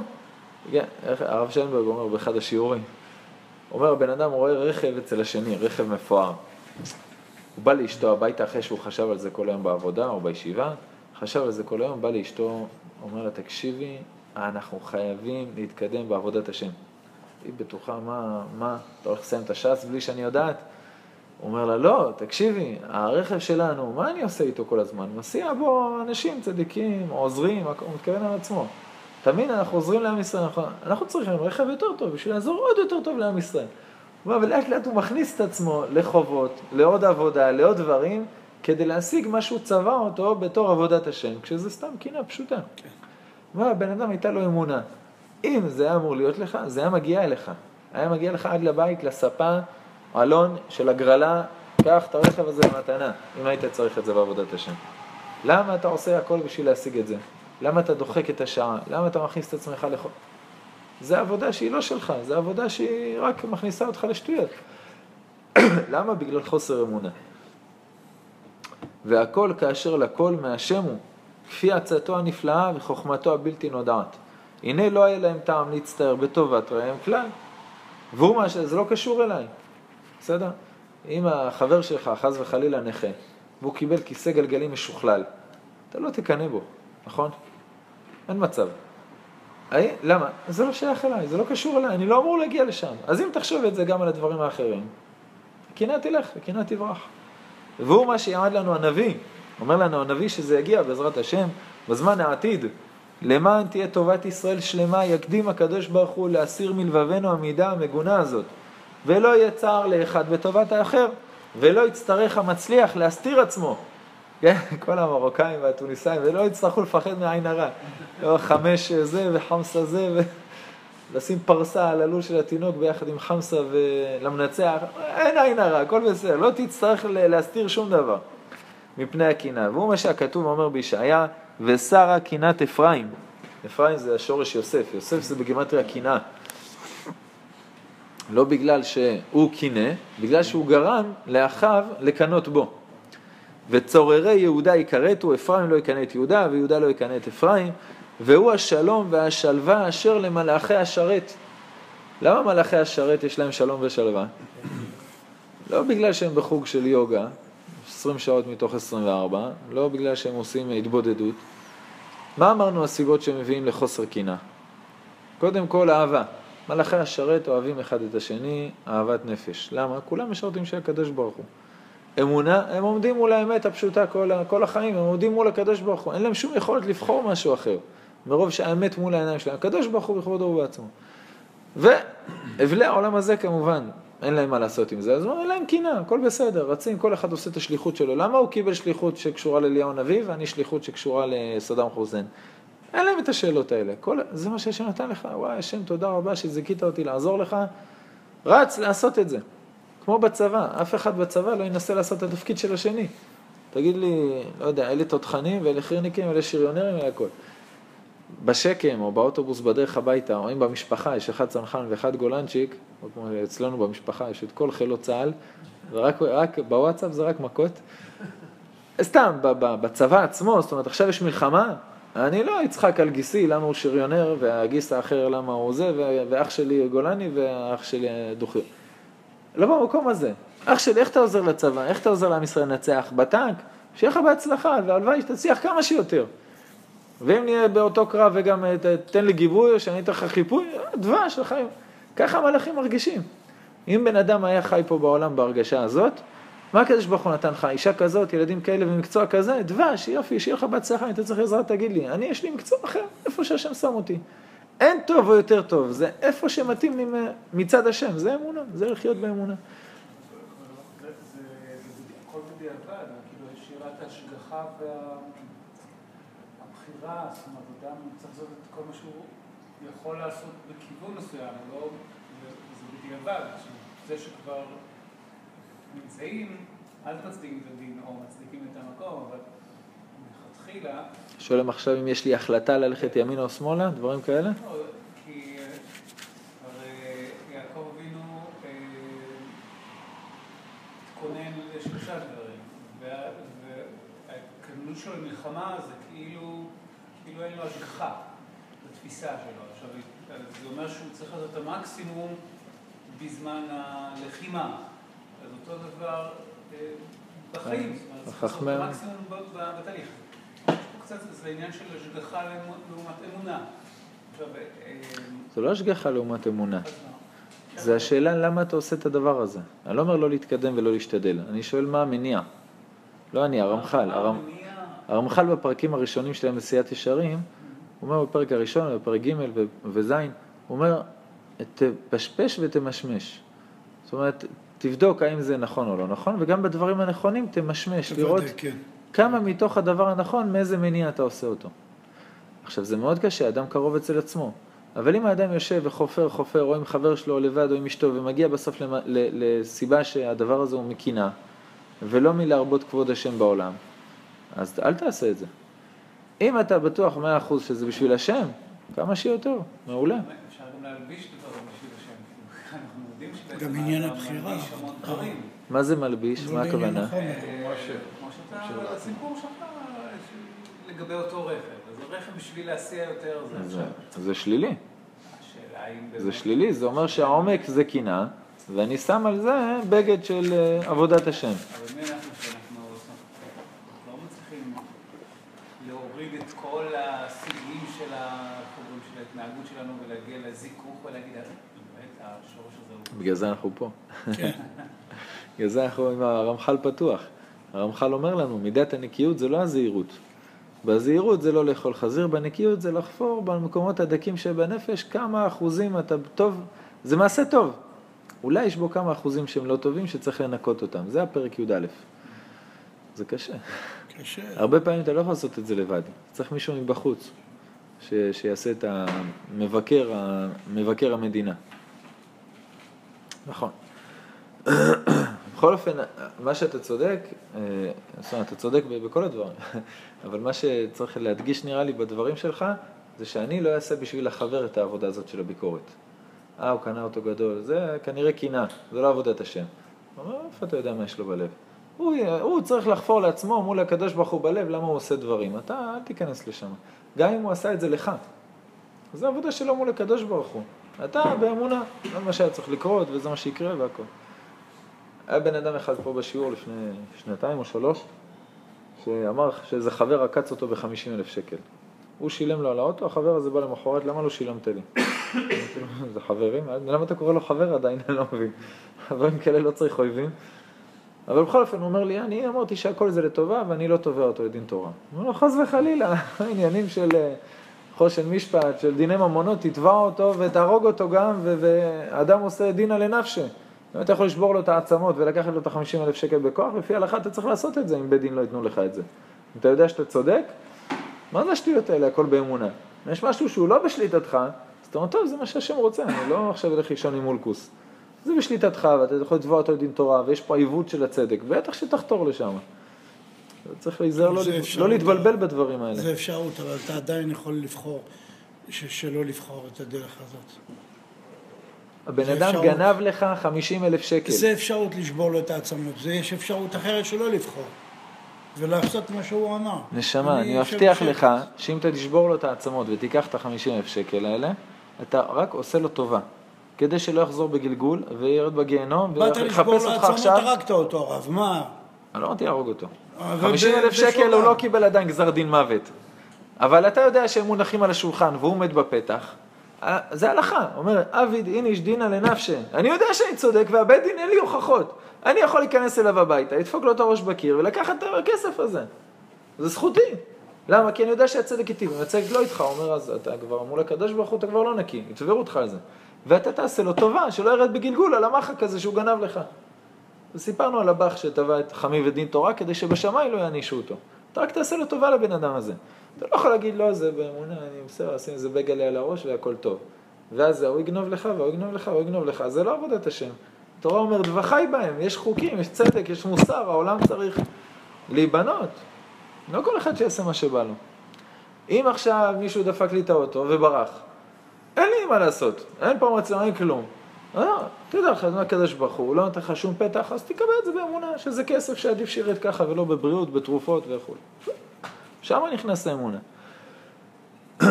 כן, הרב שיינברג אומר באחד השיעורים, אומר, הבן אדם רואה רכב אצל השני, רכב מפואר. הוא בא לאשתו הביתה אחרי שהוא חשב על זה כל היום בעבודה או בישיבה, חשב על זה כל היום, בא לאשתו, אומר לה, תקשיבי, אנחנו חייבים להתקדם בעבודת השם. היא בטוחה, מה, מה, אתה הולך לסיים את הש"ס בלי שאני יודעת? הוא אומר לה, לא, תקשיבי, הרכב שלנו, מה אני עושה איתו כל הזמן? מסיע בו אנשים צדיקים, עוזרים, הוא מתכוון על עצמו. תמיד אנחנו עוזרים לעם ישראל, אנחנו, אנחנו צריכים רכב יותר טוב בשביל לעזור עוד יותר טוב לעם ישראל. הוא אומר, ולאט לאט הוא מכניס את עצמו לחובות, לעוד עבודה, לעוד דברים, כדי להשיג מה שהוא צבע אותו בתור עבודת השם, כשזה סתם קינה פשוטה. כן. אומר, הבן אדם הייתה לו אמונה. אם זה היה אמור להיות לך, זה היה מגיע אליך. היה מגיע לך עד לבית, לספה, אלון של הגרלה, קח את הרכב הזה במתנה, אם היית צריך את זה בעבודת השם. למה אתה עושה הכל בשביל להשיג את זה? למה אתה דוחק את השעה? למה אתה מכניס את עצמך לכל... זה עבודה שהיא לא שלך, זה עבודה שהיא רק מכניסה אותך לשטויות. למה? בגלל חוסר אמונה. והכל כאשר לכל מהשם הוא, כפי עצתו הנפלאה וחוכמתו הבלתי נודעת. הנה לא היה להם טעם להצטער בטובת רעיהם כלל. והוא מה שזה לא קשור אליי, בסדר? אם החבר שלך חס וחלילה נכה, והוא קיבל כיסא גלגלים משוכלל, אתה לא תקנא בו, נכון? אין מצב. אי, למה? זה לא שייך אליי, זה לא קשור אליי, אני לא אמור להגיע לשם. אז אם תחשוב את זה גם על הדברים האחרים, הקנאה תלך, הקנאה תברח. והוא מה שיעד לנו הנביא, אומר לנו הנביא שזה יגיע בעזרת השם בזמן העתיד. למען תהיה טובת ישראל שלמה, יקדים הקדוש ברוך הוא להסיר מלבבנו המידה המגונה הזאת. ולא יהיה צער לאחד בטובת האחר, ולא יצטרך המצליח להסתיר עצמו. כן, כל המרוקאים והטוניסאים, ולא יצטרכו לפחד מעין הרע. לא חמש זה וחמסה זה, ולשים פרסה על הלול של התינוק ביחד עם חמסה ולמנצח, אין עין הרע, הכל בסדר, לא תצטרך להסתיר שום דבר מפני הקנאה. והוא מה שהכתוב אומר בישעיה, ושרה קנאת אפרים. אפרים זה השורש יוסף, יוסף זה בגימטריה קנאה. לא בגלל שהוא קינא, בגלל שהוא גרם לאחיו לקנות בו. וצוררי יהודה יכרתו, אפרים לא יקנא את יהודה, ויהודה לא יקנא את אפרים, והוא השלום והשלווה אשר למלאכי השרת. למה מלאכי השרת יש להם שלום ושלווה? לא בגלל שהם בחוג של יוגה, 20 שעות מתוך 24, לא בגלל שהם עושים התבודדות. מה אמרנו הסיבות שהם מביאים לחוסר קינה? קודם כל אהבה. מלאכי השרת אוהבים אחד את השני, אהבת נפש. למה? כולם משרתים של הקדוש ברוך הוא. אמונה, הם עומדים מול האמת הפשוטה כל, כל החיים, הם עומדים מול הקדוש ברוך הוא, אין להם שום יכולת לבחור משהו אחר, מרוב שהאמת מול העיניים שלהם, הקדוש ברוך הוא בכבודו ובעצמו. והבלי העולם הזה כמובן, אין להם מה לעשות עם זה, אז אין להם קינה, הכל בסדר, רצים, כל אחד עושה את השליחות שלו. למה הוא קיבל שליחות שקשורה לאליהו הנביא ואני שליחות שקשורה לסדאם חוסיין? אין להם את השאלות האלה. כל, זה מה שהשם נתן לך, וואי, השם, תודה רבה שזיכית אותי לעזור לך. רץ לעשות את זה. כמו בצבא, אף אחד בצבא לא ינסה לעשות את התפקיד של השני. תגיד לי, לא יודע, אלה תותחנים ואלה חירניקים, אלה שריונרים, אלה הכל. בשקם או באוטובוס בדרך הביתה, או אם במשפחה יש אחד צנחן ואחד גולנצ'יק, או כמו אצלנו במשפחה יש את כל חילות צה"ל, ורק רק, בוואטסאפ זה רק מכות. סתם, בצבא עצמו, זאת אומרת, עכשיו יש מלחמה, אני לא אצחק על גיסי למה הוא שריונר, והגיס האחר למה הוא זה, ואח שלי גולני ואח שלי דוחי. לא במקום הזה. אח שלי, איך אתה עוזר לצבא? איך אתה עוזר לעם ישראל לנצח? בטנק? שיהיה לך בהצלחה, והלוואי שתצליח כמה שיותר. ואם נהיה באותו קרב וגם אה, תן לי גיבוי, או שאני אתן לך חיפוי, דבש לחיים. ככה המלאכים מרגישים. אם בן אדם היה חי פה בעולם בהרגשה הזאת, מה הקדוש ברוך הוא נתן לך? אישה כזאת, ילדים כאלה ומקצוע כזה, דבש, יופי, שיהיה לך בהצלחה, אם אתה צריך עזרה תגיד לי. אני, יש לי מקצוע אחר, איפה שהשם שם אותי. אין טוב או יותר טוב, זה איפה שמתאים לי מצד השם, זה אמונה, זה לחיות באמונה. הכל בדיעבד, כאילו יש שאלת ההשגחה והבחירה, זאת אומרת, אדם צריך לעשות את כל מה שהוא יכול לעשות בכיוון מסוים, לא, זה בדיעבד, זה שכבר נמצאים, אל תצדיקים את הדין או מצדיקים את המקום, אבל מלכתחילה... שואל אם עכשיו אם יש לי החלטה ללכת ימינה או שמאלה, דברים כאלה? לא, כי יעקב אבינו אה, התכונן לשלושה דברים, וההתכוננות שלו למלחמה זה כאילו אין לו השגחה בתפיסה שלו. עכשיו, זה אומר שהוא צריך לעשות את המקסימום בזמן הלחימה. אז אותו דבר אה, בחיים, זאת אומרת, צריך לעשות את המקסימום בתהליך. קצת, זה עניין של השגחה לעומת אמונה. אה, זה לא השגחה לעומת אמונה. זה השאלה למה אתה עושה את הדבר הזה. אני לא אומר לא להתקדם ולא להשתדל, אני שואל מה המניע. לא אני, הרמח"ל. הרמח"ל בפרקים הראשונים של נשיאת ישרים, הוא אומר בפרק הראשון, בפרק ג' וז', הוא אומר, תפשפש ותמשמש. זאת אומרת, תבדוק האם זה נכון או לא נכון, וגם בדברים הנכונים תמשמש, לראות כן. כמה מתוך הדבר הנכון, מאיזה מניע אתה עושה אותו. עכשיו, זה מאוד קשה, אדם קרוב אצל עצמו. אבל אם האדם יושב וחופר, חופר, או עם חבר שלו, או לבד, או עם אשתו, ומגיע בסוף לסיבה שהדבר הזה הוא מקינה, ולא מלהרבות כבוד השם בעולם, אז אל תעשה את זה. אם אתה בטוח מאה אחוז שזה בשביל השם, כמה שיותר, מעולה. אפשר גם להלביש דברים בשביל השם. אנחנו יודעים שבעצם גם עניין הבחירה. מה זה מלביש? מה הכוונה? הסיפור שלך לגבי אותו רכב. אז הרכב בשביל להסיע יותר זה זה שלילי. זה שלילי, זה אומר שהעומק זה קינה, ואני שם על זה בגד של אה, עבודת השם. אבל מי אנחנו שאנחנו לא מצליחים להוריד את כל הסיגים של ההתנהגות שלנו ולהגיע לזיכוך ולהגיד, אה, באמת, השורש הזה הוא... בגלל זה אנחנו פה. כן. בגלל זה אנחנו עם הרמח"ל פתוח. הרמח"ל אומר לנו, מידת הנקיות זה לא הזהירות. בזהירות זה לא לאכול חזיר, בנקיות זה לחפור במקומות הדקים שבנפש כמה אחוזים אתה טוב, זה מעשה טוב. אולי יש בו כמה אחוזים שהם לא טובים שצריך לנקות אותם. זה הפרק י"א. זה קשה. קשה. הרבה פעמים אתה לא יכול לעשות את זה לבד. צריך מישהו מבחוץ ש... שיעשה את המבקר, מבקר המדינה. נכון. בכל אופן, מה שאתה צודק, אה, זאת אומרת, אתה צודק בכל הדברים, אבל מה שצריך להדגיש נראה לי בדברים שלך, זה שאני לא אעשה בשביל החבר את העבודה הזאת של הביקורת. אה, הוא קנה אותו גדול, זה כנראה קינה, זה לא עבודת השם. הוא אומר, איפה אתה יודע מה יש לו בלב? הוא, הוא צריך לחפור לעצמו מול הקדוש ברוך הוא בלב, למה הוא עושה דברים. אתה אל תיכנס לשם. גם אם הוא עשה את זה לך. זו עבודה שלו מול הקדוש ברוך הוא. אתה באמונה, זה מה שהיה צריך לקרות וזה מה שיקרה והכל. היה בן אדם אחד פה בשיעור לפני שנתיים או שלוש, שאמר שאיזה חבר עקץ אותו בחמישים אלף שקל. הוא שילם לו על האוטו, החבר הזה בא למחרת, למה לא שילמת לי? זה חברים? למה אתה קורא לו חבר עדיין? אני לא מבין. חברים כאלה לא צריך אויבים. אבל בכל אופן הוא אומר לי, אני אמרתי שהכל זה לטובה ואני לא תובע אותו לדין תורה. הוא אומר לו, חס וחלילה, עניינים של אה, חושן משפט, של דיני ממונות, תתבע אותו ותהרוג אותו גם, ואדם עושה דינא לנפשה. אם אתה יכול לשבור לו את העצמות ולקחת לו את ה-50 אלף שקל בכוח, לפי ההלכה אתה צריך לעשות את זה אם בית דין לא ייתנו לך את זה. אם אתה יודע שאתה צודק, מה זה השטויות האלה, הכל באמונה? יש משהו שהוא לא בשליטתך, אז אתה אומר, טוב, זה מה שהשם רוצה, אני לא עכשיו אלך לישון עם מולקוס. זה בשליטתך, ואתה יכול לתבוע אותו לדין תורה, ויש פה עיוות של הצדק, בטח שתחתור לשם. צריך להיזהר לא. לא להתבלבל בדברים האלה. זה אפשרות, אבל אתה עדיין יכול לבחור, ש- שלא לבחור את הדרך הזאת. הבן אדם אפשרות. גנב לך 50 אלף שקל. זה אפשרות לשבור לו את העצמות, זה יש אפשרות אחרת שלא לבחור. ולעשות מה שהוא אמר. נשמה, אני מבטיח. לך שאם אתה תשבור לו את העצמות ותיקח את ה-50 אלף שקל האלה, אתה רק עושה לו טובה. כדי שלא יחזור בגלגול וירד בגיהנום באת לשבור ויחפש אותך עכשיו. הרגת אותו הרב, מה? אני לא אמרתי להרוג אותו. אבל 50 ב- אלף שקל הוא. לא קיבל עדיין גזר דין מוות. אבל אתה יודע שהם מונחים על השולחן והוא עומד בפתח. אה, זה הלכה, אומר, עביד איניש דינא לנפשי. אני יודע שאני צודק והבית דין אין לי הוכחות. אני יכול להיכנס אליו הביתה, לדפוק לו את הראש בקיר ולקחת את הכסף הזה. זה זכותי. למה? כי אני יודע שהצדק איתי, אם הצדק לא איתך, אומר, אז אתה כבר מול הקדוש ברוך הוא, אתה כבר לא נקי, יתבעו אותך על זה. ואתה תעשה לו טובה, שלא ירד בגלגול על המחק הזה שהוא גנב לך. וסיפרנו על הבח שטבע את חמי ודין תורה כדי שבשמיים לא יענישו אותו. אתה רק תעשה לו טובה לבן אדם הזה. אתה לא יכול להגיד, לא, זה באמונה, אני בסדר, אשים איזה בגלה על הראש והכל טוב. ואז הוא יגנוב לך, והוא יגנוב לך, והוא יגנוב לך. זה לא עבודת השם. התורה אומר, דבחי בהם, יש חוקים, יש צדק, יש מוסר, העולם צריך להיבנות. לא כל אחד שיעשה מה שבא לו. אם עכשיו מישהו דפק לי את האוטו וברח, אין לי מה לעשות, אין פה מצלמה, אין כלום. תדע לך, זה הקדוש ברוך הוא, לא נותן לך שום פתח, אז תקבל את זה באמונה, שזה כסף שעדיף שירד ככה ולא בבריאות, בתרופות וכו'. שם נכנס האמונה.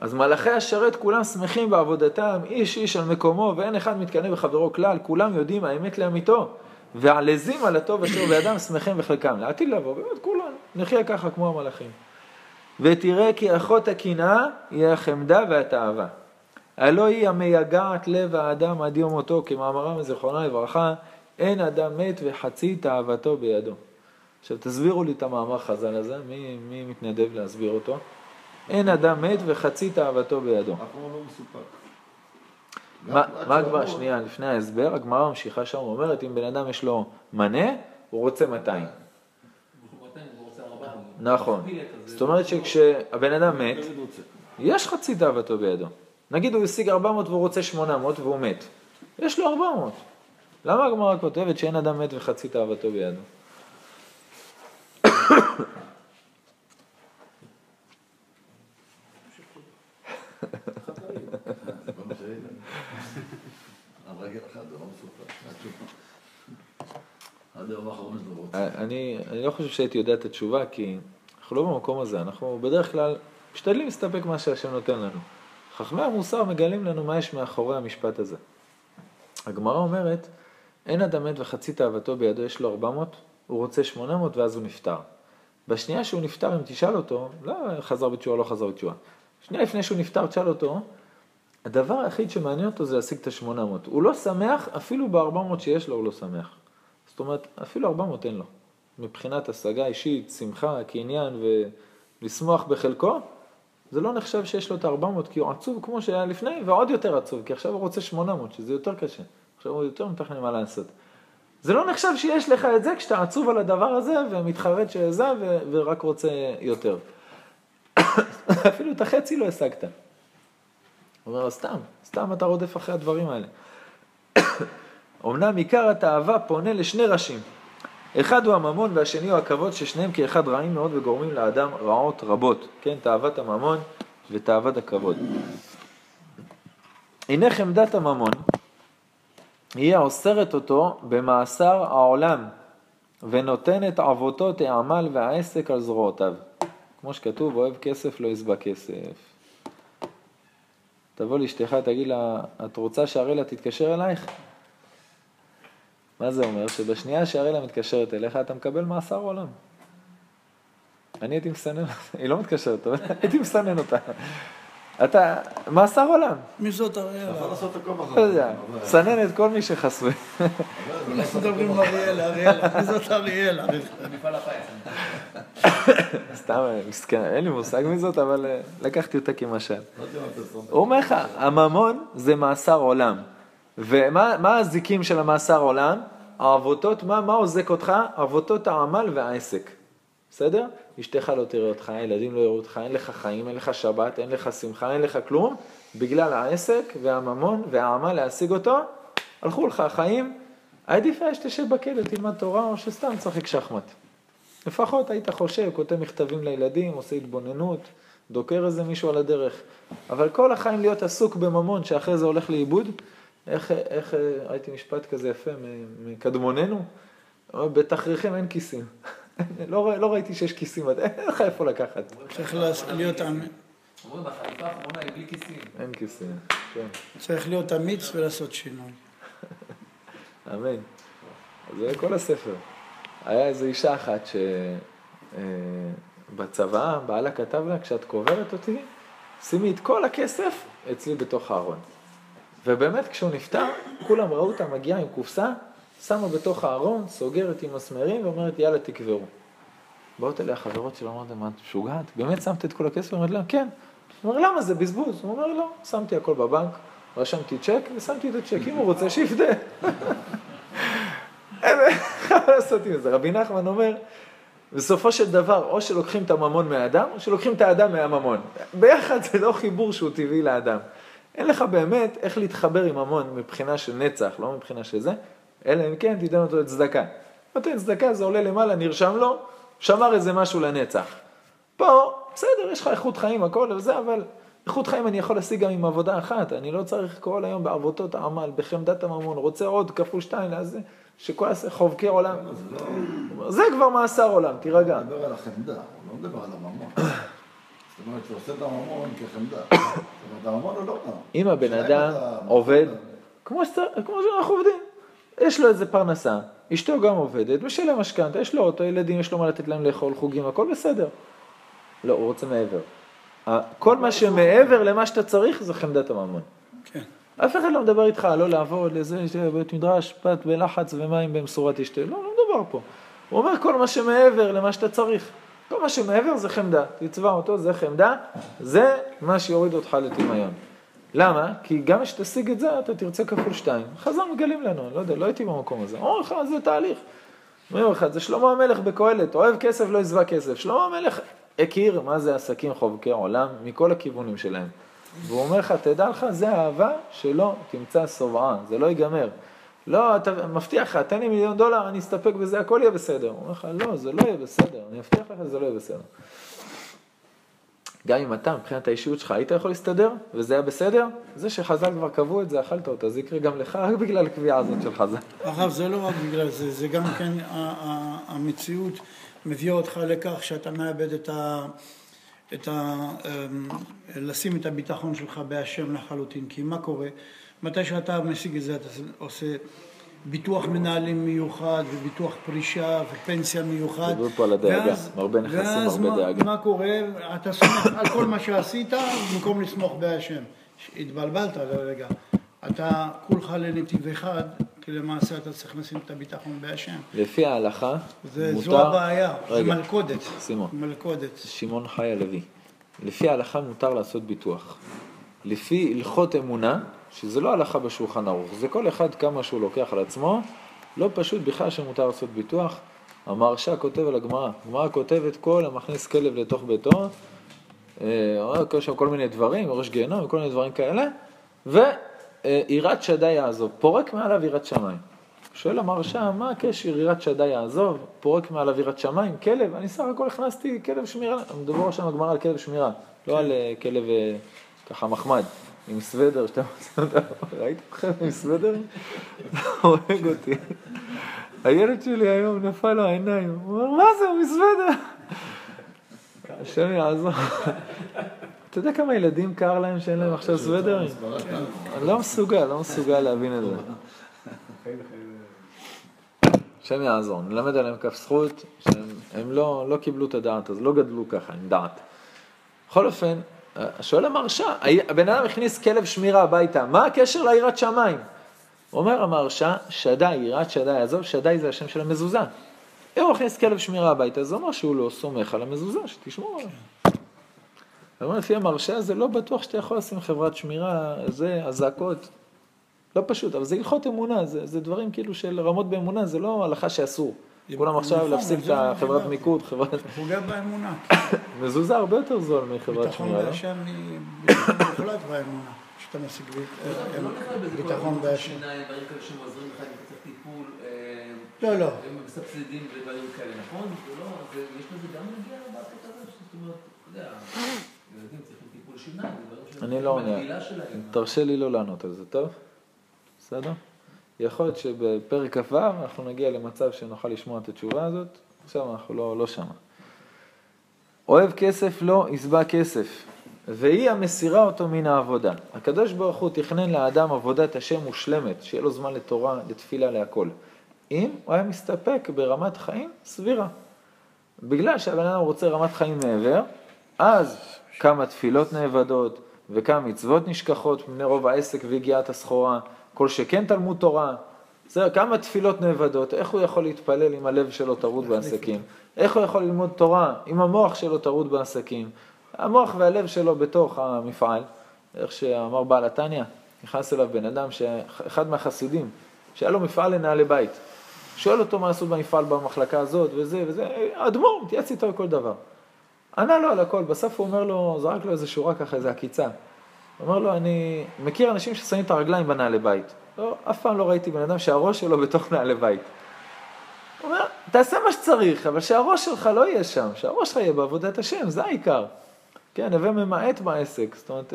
אז מלאכי השרת כולם שמחים בעבודתם, איש איש על מקומו, ואין אחד מתקנא בחברו כלל, כולם יודעים האמת לאמיתו, ועלזים על הטוב אשר בידם שמחים בחלקם. לעתיד לבוא, באמת כולנו, נחיה ככה כמו המלאכים. ותראה כי אחות הקנאה היא החמדה והתאווה. הלא היא המייגעת לב האדם עד יום מותו, כמאמרם זיכרונה לברכה, אין אדם מת וחצי תאוותו בידו. עכשיו תסבירו לי את המאמר חז"ל הזה, מי, מי מתנדב להסביר אותו? אין אדם מת וחצי תאוותו בידו. לא. מה הגמרא, שהרוב- שנייה, לפני ההסבר, הגמרא ממשיכה שם ואומרת, אם בן אדם יש לו מנה, הוא רוצה 200. נכון. זאת אומרת שכשהבן אדם מת. יש חצי תאוותו בידו. נגיד הוא השיג 400 והוא רוצה 800 והוא מת. יש לו 400. למה הגמרא כותבת שאין אדם מת וחצי תאוותו בידו? כל מה שהיית. על רגל אחת זה לא מסופק. שלו רוצה. אני, אני לא חושב שהייתי יודע את התשובה, כי אנחנו לא במקום הזה. אנחנו בדרך כלל משתדלים להסתפק מה שהשם נותן לנו. חכמי המוסר מגלים לנו מה יש מאחורי המשפט הזה. הגמרא אומרת, אין אדם מת וחצי תאוותו בידו, יש לו 400, הוא רוצה 800 ואז הוא נפטר. בשנייה שהוא נפטר, אם תשאל אותו, לא חזר בתשובה, לא חזר בתשובה. שנייה לפני שהוא נפטר, תשאל אותו, הדבר היחיד שמעניין אותו זה להשיג את ה-800. הוא לא שמח, אפילו ב-400 שיש לו הוא לא שמח. זאת אומרת, אפילו 400 אין לו. מבחינת השגה אישית, שמחה, קניין ולשמוח בחלקו, זה לא נחשב שיש לו את ה-400 כי הוא עצוב כמו שהיה לפני, ועוד יותר עצוב, כי עכשיו הוא רוצה 800, שזה יותר קשה. עכשיו הוא יותר מתכנן מה לעשות. זה לא נחשב שיש לך את זה כשאתה עצוב על הדבר הזה ומתחרט שזה ו- ורק רוצה יותר. אפילו את החצי לא השגת. הוא אומר, סתם, סתם אתה רודף אחרי הדברים האלה. אמנם עיקר התאווה פונה לשני ראשים. אחד הוא הממון והשני הוא הכבוד, ששניהם כאחד רעים מאוד וגורמים לאדם רעות רבות. כן, תאוות הממון ותאוות הכבוד. הנה חמדת הממון, היא האוסרת אותו במאסר העולם, ונותנת עבותו תעמל והעסק על זרועותיו. כמו שכתוב, אוהב כסף לא ישבע כסף. תבוא לאשתך, תגיד לה, את רוצה שהרלה תתקשר אלייך? מה זה אומר? שבשנייה שהרלה מתקשרת אליך, אתה מקבל מאסר עולם. אני הייתי מסנן, היא לא מתקשרת, אבל הייתי מסנן אותה. אתה, מאסר עולם. מי זאת אתה אריאלה? יכול לעשות הכל לא מחר. יודע, מסנן את כל מי שחסוי. אנחנו מדברים על אריאלה, אריאלה. מי זאת אריאלה? סתם, מסכן, אין לי מושג מי זאת, אבל אה, לקחתי אותה כמשל. לא. הוא אומר לך, הממון זה מאסר עולם, ומה מה הזיקים של המאסר עולם? העבותות, מה, מה עוזק אותך? עבותות העמל והעסק. בסדר? אשתך לא תראה אותך, הילדים לא יראו אותך, אין לך חיים, אין לך שבת, אין לך שמחה, אין לך כלום, בגלל העסק והממון והעמל להשיג אותו, הלכו לך החיים, עדיף היה שתשב בכלא, תלמד תורה או שסתם תשחק שחמט. לפחות היית חושב, כותב מכתבים לילדים, עושה התבוננות, דוקר איזה מישהו על הדרך. אבל כל החיים להיות עסוק בממון שאחרי זה הולך לאיבוד, איך, איך ראיתי משפט כזה יפה מ- מקדמוננו? בתכריכם אין כיסים. לא, לא ראיתי שיש כיסים, אין לך איפה לקחת. צריך להיות אמ- אומרים, החליפה האחרונה היא בלי כיסים. אין כיסים, כן, צריך להיות אמיץ ולעשות שינוי. אמן. זה כל הספר. היה איזו אישה אחת שבצבא, בעלה כתב לה, כשאת קוברת אותי, שימי את כל הכסף אצלי בתוך הארון. ובאמת, כשהוא נפטר, כולם ראו אותה מגיעה עם קופסה, שמה בתוך הארון, סוגרת עם מסמרים ואומרת, יאללה, תקברו. באות אליה חברות שלו, אמרת מה, את משוגעת? באמת שמת את כל הכסף? אומרת לה, כן. הוא אומר, למה זה בזבוז? הוא אומר, לא, שמתי הכל בבנק, רשמתי צ'ק ושמתי את הצ'ק, אם הוא רוצה, שיפדה. אין מה לעשות עם זה. רבי נחמן אומר, בסופו של דבר, או שלוקחים את הממון מהאדם, או שלוקחים את האדם מהממון. ביחד זה לא חיבור שהוא טבעי לאדם. אין לך באמת איך להתחבר עם ממון מבחינה של נצח, לא מבחינה של זה, אלא אם כן תיתן אותו לצדקה. נותן צדקה, זה עולה למעלה, נרשם לו, שמר איזה משהו לנצח. פה, בסדר, יש לך איכות חיים, הכל וזה, אבל איכות חיים אני יכול להשיג גם עם עבודה אחת. אני לא צריך כל היום בעבותות העמל, בחמדת הממון, רוצה עוד כפול שתיים, אז שכל הס- חובקי עולם. זה כבר מאסר עולם, תירגע. הוא מדבר על החמדה, הוא לא מדבר על הממון. זאת אומרת שהוא עושה את הממון כחמדה. זאת אומרת, הממון הוא לא. אם הבן אדם עובד, כמו שאנחנו עובדים, יש לו איזה פרנסה, אשתו גם עובדת, משלם משכנתה, יש לו אוטו, ילדים, יש לו מה לתת להם לאכול, חוגים, הכל בסדר. לא, הוא רוצה מעבר. כל מה שמעבר למה שאתה צריך זה חמדת הממון. כן. אף אחד לא מדבר איתך לא לעבוד לזה, בית מדרש, פת בלחץ ומים במשורה תשתה. לא, לא מדבר פה. הוא אומר כל מה שמעבר למה שאתה צריך. כל מה שמעבר זה חמדה. תצבע אותו, זה חמדה, זה מה שיוריד אותך לטמיון. למה? כי גם כשתשיג את זה, אתה תרצה כפול שתיים. חז"ל מגלים לנו, אני לא יודע, לא הייתי במקום הזה. אומר לך, זה תהליך. אומר לך, זה שלמה המלך בקהלת, אוהב כסף לא יזבע כסף. שלמה המלך הכיר מה זה עסקים חובקי עולם מכל הכיוונים שלהם. והוא אומר לך, תדע לך, זה אהבה שלא תמצא שובעה, זה לא ייגמר. לא, אתה מבטיח לך, תן לי מיליון דולר, אני אסתפק בזה, הכל יהיה בסדר. הוא אומר לך, לא, זה לא יהיה בסדר, אני מבטיח לך, זה לא יהיה בסדר. גם אם אתה, מבחינת האישיות שלך, היית יכול להסתדר, וזה היה בסדר, זה שחז"ל כבר קבעו את זה, אכלת אותה, זה יקרה גם לך, רק בגלל הקביעה הזאת של חז"ל. הרב, זה לא רק בגלל זה, זה גם כן המציאות מביאה אותך לכך שאתה מאבד את ה... את ה... אמ, לשים את הביטחון שלך בהשם לחלוטין. כי מה קורה? מתי שאתה משיג את זה, אתה עושה ביטוח מנהלים מיוחד, וביטוח פרישה, ופנסיה מיוחד. דיברו פה על הדאגה, ואז- מרבה נכסים, ואז הרבה מה- דאגה. מה קורה? אתה סומך על כל מה שעשית, במקום לסמוך בהשם. התבלבלת לרגע. אתה כולך לנתיב אחד, כי למעשה אתה צריך לשים את הביטחון בהשם. לפי ההלכה, זה, מותר... זו הבעיה, זה רגע, מלכודת. סימון. מלכודת. שמעון חי הלוי. לפי ההלכה מותר לעשות ביטוח. לפי הלכות אמונה, שזה לא הלכה בשולחן ערוך, זה כל אחד כמה שהוא לוקח על עצמו, לא פשוט בכלל שמותר לעשות ביטוח. המהרש"א כותב על הגמרא, הגמרא כותבת כל המכניס כלב לתוך ביתו, אה, יש שם כל מיני דברים, ראש גיהנום וכל מיני דברים כאלה, ויראת שדי יעזוב, פורק מעליו יראת שמיים. שואל המהרש"א, מה הקשר יראת שדי יעזוב, פורק מעליו יראת שמיים, כלב, אני סך הכל הכנסתי כלב שמירה, מדובר שם הגמרא על כלב שמירה, לא על אה, כלב אה, ככה מחמד, עם סוודר, שאתה רוצה, ראית אתכם עם סוודר? הורג אותי. הילד שלי היום נפל לו העיניים, הוא אומר, מה זה, הוא עם סוודר? השם יעזור. אתה יודע כמה ילדים קר להם שאין להם עכשיו סוודרים? אני לא מסוגל, לא מסוגל להבין את זה. השם יעזור, נלמד עליהם כף זכות, שהם הם לא, לא קיבלו את הדעת, אז לא גדלו ככה עם דעת. בכל אופן, שואל המרשע, הבן אדם הכניס כלב שמירה הביתה, מה הקשר ליראת שמיים? אומר המרשע, שדי, יראת שדי, עזוב, שדי זה השם של המזוזה. אם הוא מכניס כלב שמירה הביתה, זה אומר שהוא לא סומך על המזוזה, שתשמור עליו. הוא אומר, לפי המרשע זה לא בטוח שאתה יכול לשים חברת שמירה, זה, אזעקות. לא פשוט, אבל זה הלכות אמונה, זה, זה דברים כאילו של רמות באמונה, זה לא הלכה שאסור. כולם עכשיו להפסיק את החברת. מיקוד, חברת... פוגע באמונה. מזוזה הרבה יותר זול מחברת ביטחון שמירה, לא? בהשם ביטחון מוחלט באמונה. שאתה משיג לא כל ביטחון בהשם. אה, לא, לא. הם מסבסדים ודברים כאלה, נכון? זה לא, יש לזה גם נגיעה בקטע הזה, זאת אומרת, אתה יודע, ילדים צריכים טיפול שיניים, אני לא עונה. תרשה לי לא לענות על זה, טוב? בסדר? יכול להיות שבפרק כ"ו אנחנו נגיע למצב שנוכל לשמוע את התשובה הזאת, עכשיו אנחנו לא, לא שמה. אוהב כסף לא ישבע כסף, והיא המסירה אותו מן העבודה. הקדוש ברוך הוא תכנן לאדם עבודת השם מושלמת, שיהיה לו זמן לתורה, לתפילה, להכל. אם הוא היה מסתפק ברמת חיים סבירה. בגלל שהבן אדם רוצה רמת חיים מעבר, אז כמה תפילות נאבדות וכמה מצוות נשכחות מפני רוב העסק ויגיעת הסחורה, כל שכן תלמוד תורה. בסדר, כמה תפילות נאבדות, איך הוא יכול להתפלל אם הלב שלו טרוד בעסקים? איך הוא יכול ללמוד תורה אם המוח שלו טרוד בעסקים? המוח והלב שלו בתוך המפעל, איך שאמר בעל התניא, נכנס אליו בן אדם, אחד מהחסידים, שהיה לו מפעל לנעלי בית. שואל אותו מה עשו במפעל במחלקה הזאת וזה וזה, האדמו"ר מתייעץ איתו על כל דבר. ענה לו על הכל, בסוף הוא אומר לו, זרק לו איזה שורה ככה, איזה עקיצה. הוא אומר לו, אני מכיר אנשים ששמים את הרגליים בנעלי בית. לא, אף פעם לא ראיתי בן אדם שהראש שלו בתוך נעלי בית. הוא אומר, תעשה מה שצריך, אבל שהראש שלך לא יהיה שם, שהראש שלך יהיה בעבודת השם, זה העיקר. כן, הווה ממעט בעסק, זאת אומרת,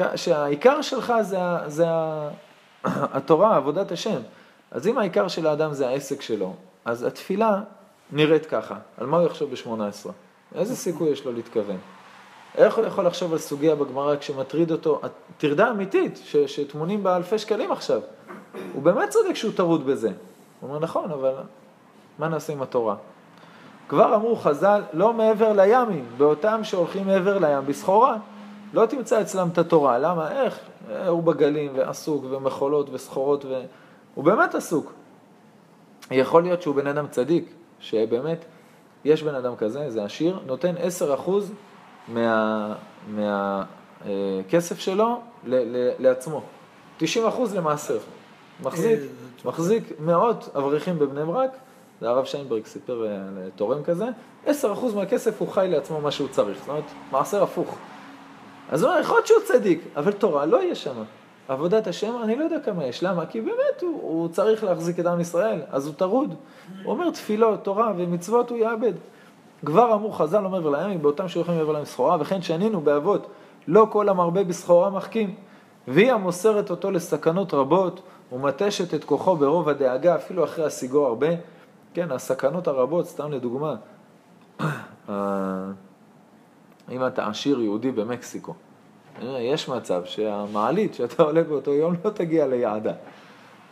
אה, שהעיקר שלך זה, זה התורה, עבודת השם. אז אם העיקר של האדם זה העסק שלו, אז התפילה נראית ככה. על מה הוא יחשוב ב-18? איזה סיכוי יש לו להתכוון? איך הוא יכול לחשוב על סוגיה בגמרא כשמטריד אותו, טרדה אמיתית, ש, שטמונים בה אלפי שקלים עכשיו? הוא באמת צודק שהוא טרוד בזה. הוא אומר, נכון, אבל מה נעשה עם התורה? כבר אמרו חז"ל, לא מעבר לימים, באותם שהולכים מעבר לים בסחורה. לא תמצא אצלם את התורה, למה? איך? הוא בגלים ועסוק ומחולות וסחורות ו... הוא באמת עסוק. יכול להיות שהוא בן אדם צדיק, שבאמת, יש בן אדם כזה, זה עשיר, נותן 10% מה, מהכסף שלו ל, ל, לעצמו. 90% למעשר. מחזיק, מחזיק מאות אברכים בבני ברק, זה הרב שיינברג סיפר אה, לתורם כזה, 10% מהכסף הוא חי לעצמו מה שהוא צריך, זאת אומרת, מעשר הפוך. אז הוא אומר, יכול להיות שהוא צדיק, אבל תורה לא יהיה שם. עבודת השם, אני לא יודע כמה יש. למה? כי באמת הוא, הוא צריך להחזיק את עם ישראל, אז הוא טרוד. הוא אומר תפילות, תורה ומצוות הוא יאבד. כבר אמרו חז"ל לא מעבר לימים, באותם שהולכים מעבר להם סחורה, וכן שנינו באבות, לא כל המרבה בסחורה מחכים. והיא המוסרת אותו לסכנות רבות, ומתשת את כוחו ברוב הדאגה, אפילו אחרי השיגו הרבה. כן, הסכנות הרבות, סתם לדוגמה, אם אתה עשיר יהודי במקסיקו, יש מצב שהמעלית שאתה עולה באותו יום לא תגיע ליעדה.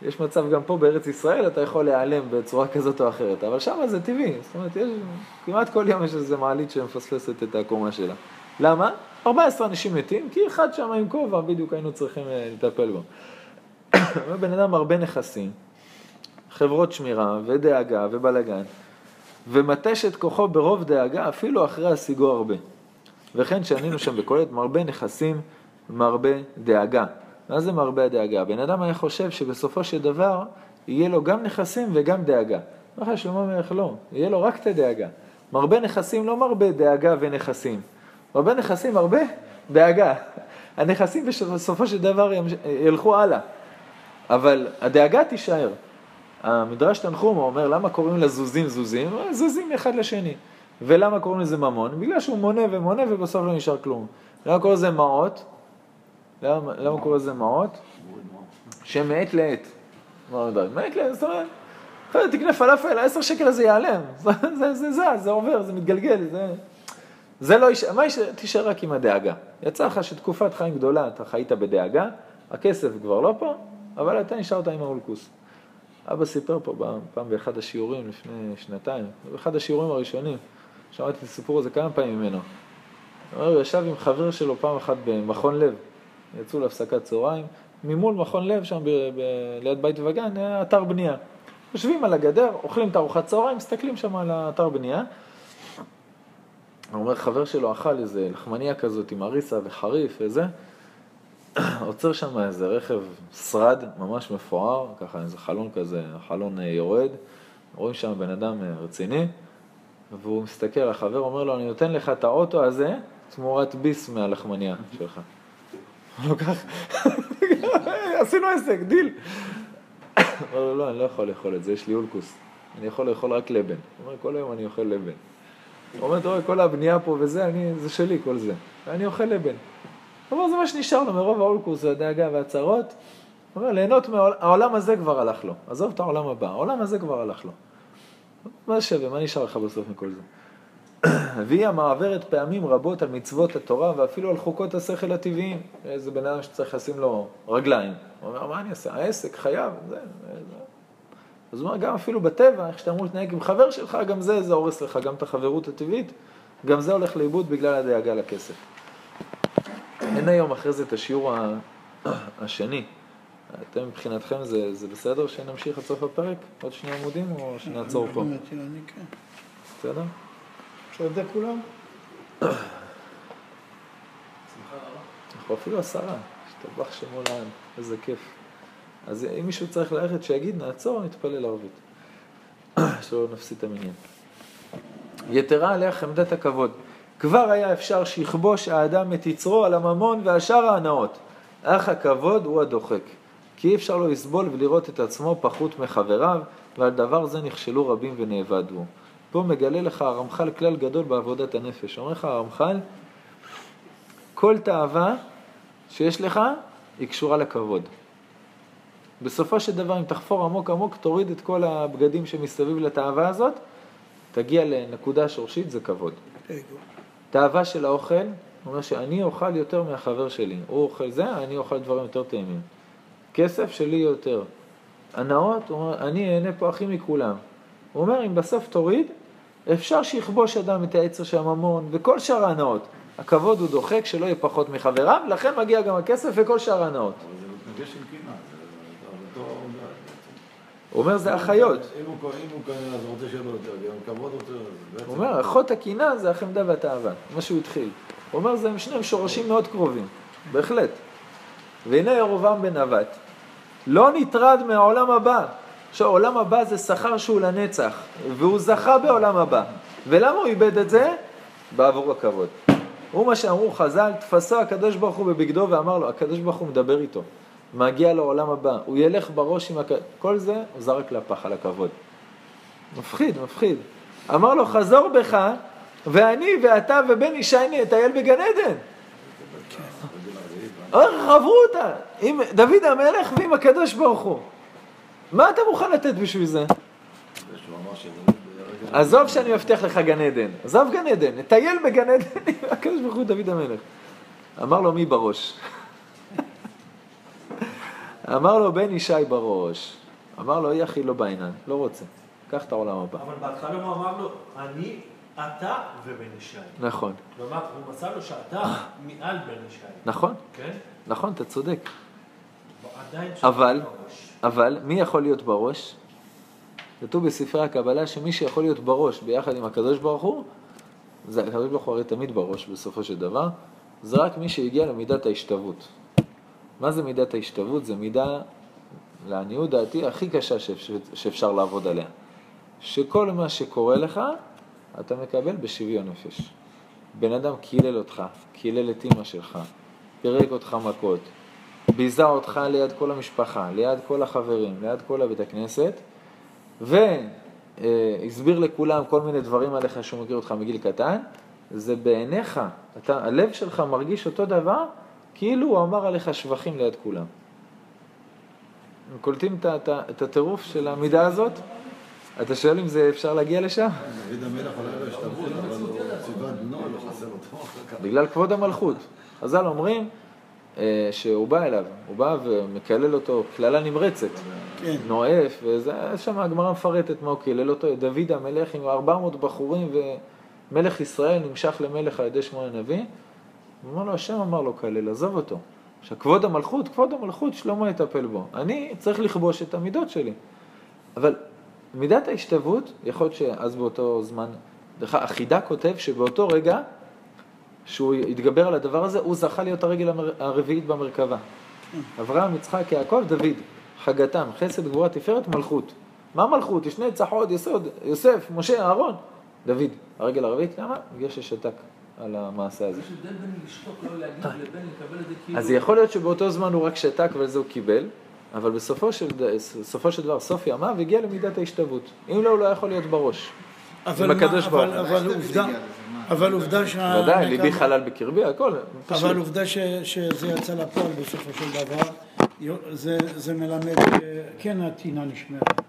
יש מצב גם פה בארץ ישראל, אתה יכול להיעלם בצורה כזאת או אחרת, אבל שם זה טבעי. זאת אומרת, יש, כמעט כל יום יש איזו מעלית שמפספסת את הקומה שלה. למה? 14 אנשים מתים, כי אחד שם עם כובע, בדיוק היינו צריכים אה, לטפל בו. בן אדם הרבה נכסים, חברות שמירה ודאגה ובלגן, ומתש את כוחו ברוב דאגה אפילו אחרי השיגו הרבה. וכן שענינו שם בקולת מרבה נכסים, מרבה דאגה. מה זה מרבה הדאגה? בן אדם היה חושב שבסופו של דבר יהיה לו גם נכסים וגם דאגה. לך שלמה המלך לא, יהיה לו רק את הדאגה. מרבה נכסים לא מרבה דאגה ונכסים. מרבה נכסים הרבה דאגה. הנכסים בסופו של דבר ילכו הלאה. אבל הדאגה תישאר. המדרש תנחומה אומר, למה קוראים לזוזים זוזים? זוזים אחד לשני. ולמה קוראים לזה ממון? בגלל שהוא מונה ומונה ובסוף לא נשאר כלום. למה קוראים לזה מעות? למה, למה קוראים לזה מעות? שמעת לעת. מעת לעת, זאת אומרת, אחרי תקנה פלאפל, העשר שקל הזה ייעלם. זה, זה, זה, עובר, זה מתגלגל, זה... זה לא יישאר, מה יישאר? תישאר רק עם הדאגה. יצא לך שתקופת חיים גדולה אתה חיית בדאגה, הכסף כבר לא פה, אבל אתה נשארת עם האולקוס. אבא סיפר פה פעם באחד השיעורים לפני שנתיים, באחד השיעורים הראשונים, שמעתי את הסיפור הזה כמה פעמים ממנו. הוא ישב עם חבר שלו פעם אחת במכון לב, יצאו להפסקת צהריים, ממול מכון לב שם ב- ב- ליד בית וגן, היה אתר בנייה. יושבים על הגדר, אוכלים את ארוחת צהריים, מסתכלים שם על האתר בנייה. הוא אומר, חבר שלו אכל איזה לחמניה כזאת עם אריסה וחריף וזה, עוצר שם איזה רכב שרד, ממש מפואר, ככה איזה חלון כזה, החלון אה, יורד, רואים שם בן אדם אה, רציני, והוא מסתכל, החבר אומר לו, אני נותן לך את האוטו הזה תמורת ביס מהלחמניה שלך. לוקח, עשינו עסק, דיל. אומר לו, לא, אני לא יכול לאכול את זה, יש לי אולקוס. אני יכול לאכול רק לבן. הוא אומר, כל היום אני אוכל לבן. הוא אומר, אתה רואה, כל הבנייה פה וזה, אני, זה שלי, כל זה. ואני אוכל לבן. הוא אומר, זה מה שנשאר לו מרוב האולקוס והדאגה והצרות. הוא אומר, ליהנות מהעולם הזה כבר הלך לו. עזוב את העולם הבא, העולם הזה כבר הלך לו. מה שווה, מה נשאר לך בסוף מכל זה? והיא המעברת פעמים רבות על מצוות התורה ואפילו על חוקות השכל הטבעיים. איזה בן אדם שצריך לשים לו רגליים. הוא אומר, מה אני אעשה? העסק חייב, זה, זה. אז הוא אומר, גם אפילו בטבע, איך שאתה אמור להתנהג עם חבר שלך, גם זה, זה הורס לך גם את החברות הטבעית, גם זה הולך לאיבוד בגלל הדאגה לכסף. אין היום אחרי זה את השיעור השני. אתם מבחינתכם זה, זה בסדר שנמשיך עד סוף הפרק? עוד שני עמודים או שנעצור פה? כן. בסדר? בסדר כולם? אנחנו אפילו עשרה, השתבח שמו לעם, איזה כיף. אז אם מישהו צריך ללכת, שיגיד, נעצור, נתפלל ערבית. שלא נפסיד את המניין. יתרה עליה חמדת הכבוד. כבר היה אפשר שיכבוש האדם את יצרו על הממון והשאר ההנאות, אך הכבוד הוא הדוחק. כי אי אפשר לו לסבול ולראות את עצמו פחות מחבריו, ועל דבר זה נכשלו רבים ונאבדו. פה מגלה לך הרמח"ל כלל גדול בעבודת הנפש. אומר לך הרמח"ל, כל תאווה שיש לך, היא קשורה לכבוד. בסופו של דבר, אם תחפור עמוק עמוק, תוריד את כל הבגדים שמסביב לתאווה הזאת, תגיע לנקודה שורשית, זה כבוד. תאווה של האוכל, הוא אומר שאני אוכל יותר מהחבר שלי. הוא אוכל זה, אני אוכל דברים יותר טעימים. כסף שלי יותר. הנאות, הוא אומר, אני אהנה פה הכי מכולם. הוא אומר, אם בסוף תוריד, אפשר שיכבוש אדם את העצר של הממון וכל שאר ההנאות. הכבוד הוא דוחק שלא יהיה פחות מחבריו, לכן מגיע גם הכסף וכל שאר ההנאות. אבל זה מתנגש עם קנאה, זה אותו עובדה בעצם. הוא אומר, זה החיות. אם הוא קנאה, אז הוא רוצה שיהיה לו יותר, גם כבוד רוצה... הוא אומר, אחות הקנאה זה החמדה והתאווה, מה שהוא התחיל. הוא אומר, זה הם שניהם שורשים מאוד קרובים, בהחלט. והנה ירובעם בן נבט, לא נטרד מהעולם הבא. עכשיו, העולם הבא זה שכר שהוא לנצח, והוא זכה בעולם הבא. ולמה הוא איבד את זה? בעבור הכבוד. הוא מה שאמרו חז"ל, תפסו הקדוש ברוך הוא בבגדו ואמר לו, הקדוש ברוך הוא מדבר איתו, מגיע לעולם הבא, הוא ילך בראש עם הכבוד, כל זה הוא זרק לפח על הכבוד. מפחיד, מפחיד. אמר לו, חזור בך, ואני ואתה ובן ישי נטייל בגן עדן. איך חברו אותה, עם דוד המלך ועם הקדוש ברוך הוא. מה אתה מוכן לתת בשביל זה? עזוב שאני מבטיח לך גן עדן, עזוב גן עדן, נטייל בגן עדן עם הקדוש ברוך הוא דוד המלך. אמר לו מי בראש? אמר לו בן ישי בראש. אמר לו, אי אחי לא בעינן, לא רוצה. קח את העולם הבא. אבל בהתחלה הוא אמר לו, אני, אתה ובן ישי. נכון, כלומר, הוא מצא לו שאתה מעל בן ישי. נכון, כן? נכון, אתה צודק. אבל-. אבל מי יכול להיות בראש? כתוב בספרי הקבלה שמי שיכול להיות בראש ביחד עם הקדוש ברוך הוא, זה הקדוש ברוך הוא הרי תמיד בראש בסופו של דבר, זה רק מי שהגיע למידת ההשתוות. מה זה מידת ההשתוות? זה מידה, לעניות דעתי, הכי קשה שאפשר, לעבוד עליה. שכל מה שקורה לך, אתה מקבל בשוויון נפש. בן אדם קילל אותך, קילל את אימא שלך, פירק אותך מכות, ביזה אותך ליד כל המשפחה, ליד כל החברים, ליד כל הבית הכנסת, והסביר לכולם כל מיני דברים עליך שהוא מכיר אותך מגיל קטן, זה בעיניך, אתה, הלב שלך מרגיש אותו דבר, כאילו הוא אמר עליך שבחים ליד כולם. הם קולטים את, הטירוף של המידה הזאת? אתה שואל אם זה אפשר להגיע לשם? דוד המלך עולה לו השתוות, אבל הוא ציווה בנו, לא חסר אותו. בגלל כבוד המלכות. חז"ל אומרים שהוא בא אליו, הוא בא ומקלל אותו קללה נמרצת. כן. נואף, וזה, שם הגמרא מפרטת מה הוא קילל אותו, דוד המלך עם 400 בחורים ומלך ישראל נמשך למלך על ידי שמואל הנביא. הוא אמר לו, השם אמר לו כלל, עזוב אותו. עכשיו, כבוד המלכות, כבוד המלכות, שלמה יטפל בו. אני צריך לכבוש את המידות שלי. אבל מידת ההשתוות, יכול להיות שאז באותו זמן, דרך אגב, החידה כותב שבאותו רגע שהוא יתגבר על הדבר הזה, הוא זכה להיות הרגל הרביעית במרכבה. אברהם, יצחק, יעקב, דוד, חגתם, חסד, גבורה, תפארת, מלכות. מה מלכות? יש שני צחות, יסוד, יוסף, משה, אהרון, דוד. הרגל הרביעית, למה? בגלל ששתק על המעשה הזה. יש הבדל בין לשתוק לא להגיד לבין לקבל את זה כאילו... אז יכול להיות שבאותו זמן הוא רק שתק ועל זה הוא קיבל, אבל בסופו של, בסופו של דבר, סוף ימיו הגיע למידת ההשתוות. אם לא, הוא לא יכול להיות בראש. אבל מה- אבל-. אבל עובדה, אבל עובדה שה... ודאי, ליבי חלל בקרבי, הכל. אבל עובדה שזה יצא לפועל בסופו של דבר, זה, מלמד שכן הטינה נשמרת.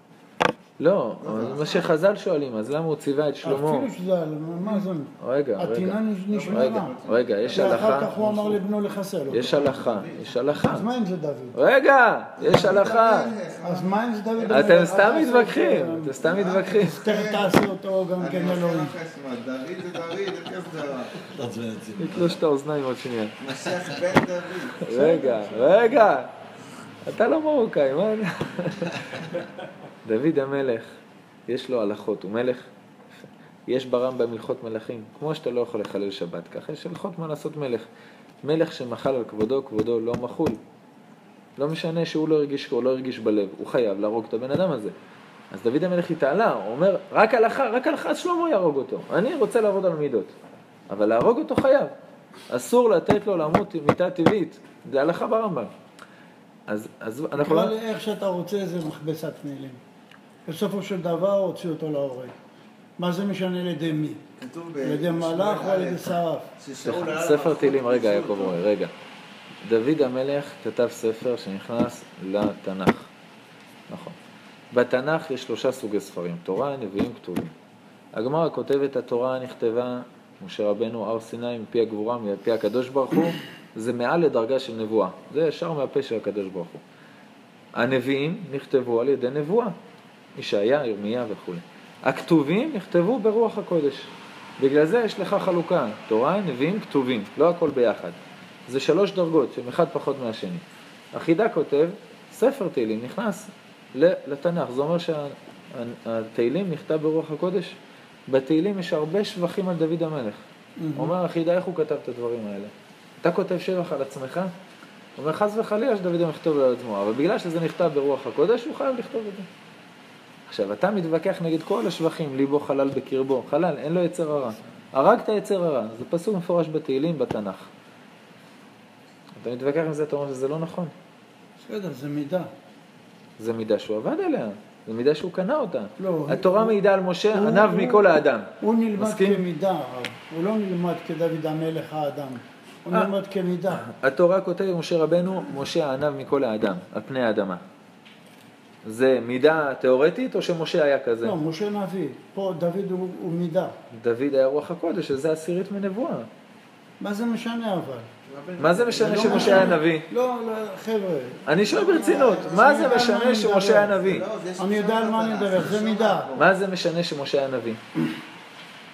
לא, מה שחז"ל שואלים, אז למה הוא ציווה את שלמה? אפילו שזה, מה זה? רגע, רגע. הטינה נשמרה. רגע, רגע, יש ואחר הלכה, כך הוא אמר לבנו לחסל אותו. יש הלכה, יש הלכה. אז מה אם זה דוד? רגע, יש הלכה. אז מה אם זה דוד? אתם סתם מתווכחים, אתם סתם מתווכחים. אז תכף תעשה אותו גם כן אלוהים. דוד זה דוד, איך זה רע? נתלוש את האוזניים עוד שנייה. משיח בן דוד. רגע, רגע. אתה לא מרוקאי, מה? דוד המלך, יש לו הלכות, הוא מלך. יש ברמב"ם הלכות מלכים, כמו שאתה לא יכול לחלל שבת, ככה יש הלכות מה לעשות מלך. מלך שמחל על כבודו, כבודו לא מחול. לא משנה שהוא לא הרגיש או לא הרגיש בלב, הוא חייב להרוג את הבן אדם הזה. אז דוד המלך התעלה, הוא אומר, רק הלכה, רק הלכה, אז שלמה יהרוג אותו. אני רוצה לעבוד על מידות. אבל להרוג אותו חייב. אסור לתת לו למות מיתה טבעית, זה הלכה ברמב"ם. אז, אז אנחנו לא... אבל איך שאתה רוצה זה מכבסת מילים. בסופו של דבר הוציא אותו להורג. מה זה משנה לידי מי? כתוב ב... על ידי מלאך או על ידי שרף? ספר תהילים, רגע, יעקב. רועי, רגע. דוד המלך כתב ספר שנכנס לתנ"ך. נכון. בתנ"ך יש שלושה סוגי ספרים, תורה, נביאים, כתובים. הגמרא כותבת, התורה נכתבה, משה רבנו, הר סיני, מפי הגבורה, מפי הקדוש ברוך הוא, זה מעל לדרגה של נבואה. זה ישר מהפה של הקדוש ברוך הוא. הנביאים נכתבו על ידי נבואה, ישעיה, ירמיה וכו'. הכתובים נכתבו ברוח הקודש. בגלל זה יש לך חלוקה, תורה, נביאים, כתובים, לא הכל ביחד. זה שלוש דרגות, שהן אחד פחות מהשני. החידה כותב, ספר תהילים נכנס לתנ"ך, זה אומר שהתהילים נכתב ברוח הקודש. בתהילים יש הרבה שבחים על דוד המלך. אומר החידה, איך הוא כתב את הדברים האלה? אתה כותב שבח על עצמך? אומר, חס וחלילה שדוד המלך יכתוב על עצמו, אבל בגלל שזה נכתב ברוח הקודש, הוא חייב לכתוב את זה. עכשיו, אתה מתווכח נגד כל השבחים, ליבו חלל בקרבו, חלל, אין לו יצר הרע. הרגת יצר הרע, זה פסוק מפורש בתהילים בתנ"ך. אתה מתווכח עם זה, אתה אומר שזה לא נכון. בסדר, זה מידה. זה מידה שהוא עבד עליה, זה מידה שהוא קנה אותה. לא, התורה הוא- מעידה על משה, הוא- עניו הוא- מכל האדם. הוא נלמד מסכים? כמידה, הרב. הוא לא נלמד כדוד המלך האדם. הוא אה. נלמד כמידה. התורה כותבת משה רבנו, משה עניו מכל האדם, על פני האדמה. זה מידה תיאורטית או שמשה היה כזה? לא, משה נביא. פה דוד הוא הוא מידה. דוד היה רוח הקודש, שזה עשירית מנבואה. מה זה משנה אבל? מה זה משנה זה לא שמשה היה. נביא? לא, לא, חבר'ה. אני שואל ברצינות, מה זה משנה שמשה. היה נביא? לא, אני יודע על מה אני בתנ"ך, מדבר, זה מידה. מה זה משנה שמשה היה נביא?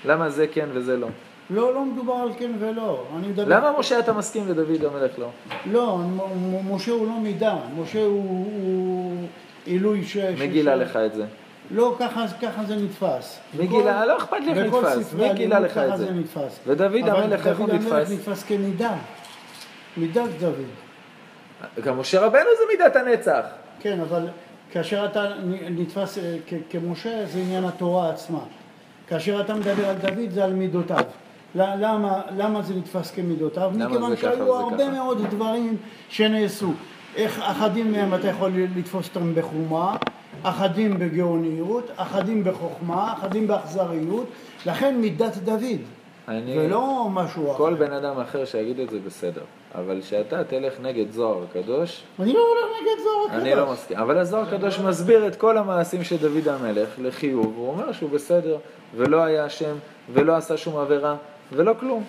למה זה כן וזה לא? לא, לא מדובר על כן ולא. אני מדבר... למה משה אתה מסכים ודוד המלך לא? לא, משה הוא לא מידה. משה הוא- הוא עילוי ש... מי גילה לך את זה? לא, ככה, ככה זה נתפס. מי גילה? לא אכפת לי איך נתפס. מי גילה לך את זה? זה נתפס. ודוד המלך, איך הוא אבל דוד המלך נתפס? נתפס כמידה. מידת דוד. גם משה רבנו זה מידת הנצח. כן, אבל כאשר אתה נתפס אה, כמשה, זה עניין התורה עצמה. כאשר אתה מדבר על דוד, זה על מידותיו. למה, למה זה נתפס כמידותיו? מכיוון שהיו הרבה ככה? מאוד דברים שנעשו. איך אחדים מהם אתה יכול לתפוס אותם בחומה, אחדים בגאוניות, אחדים בחוכמה, אחדים באכזריות, לכן מידת דוד, אני... ולא משהו אחר. כל בן אדם אחר שיגיד את זה בסדר. אבל שאתה תלך נגד זוהר הקדוש, אני לא הולך נגד זוהר הקדוש. אני לא מסכים. אבל הזוהר הקדוש מסביר את כל המעשים של דוד המלך לחיוב, הוא אומר שהוא בסדר, ולא היה אשם, ולא עשה שום עבירה, ולא כלום.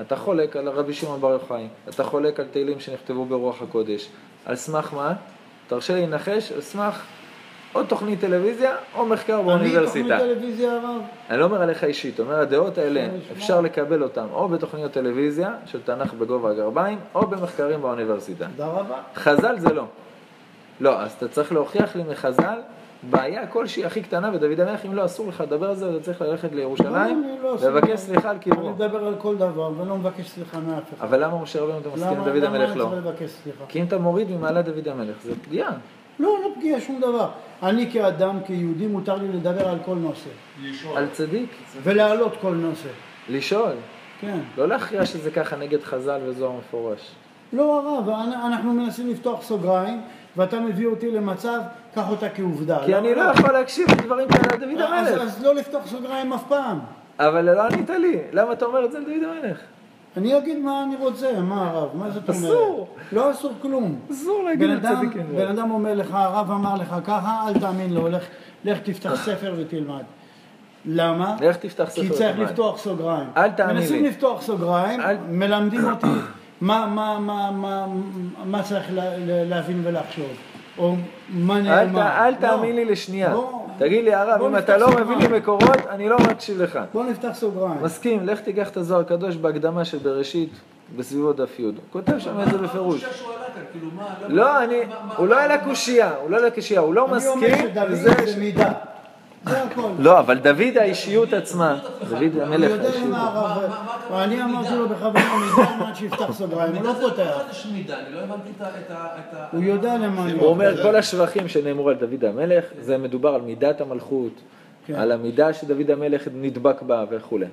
אתה חולק על רבי שמעון בר יוחאי, אתה חולק על תהילים שנכתבו ברוח הקודש. על סמך מה? תרשה לי לנחש, על סמך או תוכנית טלוויזיה או מחקר אני באוניברסיטה. תוכנית טלוויזיה הרב. אני לא אומר עליך אישית, אומר הדעות האלה, לשמוע. אפשר לקבל אותן או בתוכניות טלוויזיה של תנ"ך בגובה הגרביים, או במחקרים באוניברסיטה. תודה רבה. חז"ל זה לא. לא, אז אתה צריך להוכיח לי מחז"ל בעיה כלשהי הכי קטנה, ודוד המלך, אם לא, אסור לך לדבר על זה, אתה צריך ללכת לירושלים, אני לא ולבקש דבר. סליחה על אני קברו. מדבר על כל דבר ולא מבקש סליחה מאף אחד. אבל למה משה רבנו אתה מסכים עם דוד למה המלך אני לא? צריך לבקש סליחה? כי אם אתה מוריד ממעלת דוד המלך, זה פגיעה. לא, לא פגיעה שום דבר. אני כאדם, כיהודי, מותר לי לדבר על כל נושא. על צדיק, ולהעלות כל נושא. לשאול. כן. לא להכריע שזה ככה נגד חז"ל וזוהר מפורש. לא הרב, אנ- אנחנו מנסים לפתוח סוגריים, ואתה מביא אותי למצב, קח אותה כעובדה. כי אני לא יכול להקשיב לדברים כאלה על דוד אז, המלך. אז לא לפתוח סוגריים אף פעם. אבל לא ענית לי, למה אתה אומר את זה על דוד המלך? אני אגיד מה אני רוצה, מה הרב, מה זאת אומרת? אסור. לא אסור כלום. אסור להגיד בן על אדם, צדיקים. בן אדם אומר לך, הרב אמר לך ככה, אל תאמין לו, לך, לך תפתח ספר ותלמד. למה? לך תפתח ספר כי צריך ותלמד. לפתוח סוגריים. אל תאמין מנסים לי. לפתוח סוגריים, מלמדים אותי מה, מה, מה, מה, מה צריך לה- לה- להבין ולחשוב, או מה אל, נאמר. ת, אל לא. תאמין לי לשנייה. בוא- תגיד לי הרב, אם אתה לא. מביא לי מקורות, אני לא מקשיב לך. בוא נפתח סוגריים. מסכים, לך תיקח את הזוהר הקדוש בהקדמה של בראשית, בסביבו דף י'. הוא כותב שם את זה בפירוש. מה? כאילו, מה... לא, אני, מה- מה- הוא לא מה- העלה קושייה, הוא לא העלה קושייה, הוא לא אני אומר מסכים. שדוד זה מידה. זה הכל. לא, אבל דוד האישיות עצמה, דוד המלך האישיות. אני? אמרתי לו בכוונה מידה על מנת שיפתח סוגריים, הוא לא פותח. לא הוא יודע למה הוא אומר, כל השבחים שנאמרו על דוד המלך, זה מדובר על מידת המלכות, כן. על המידה שדוד המלך נדבק בה וכולי.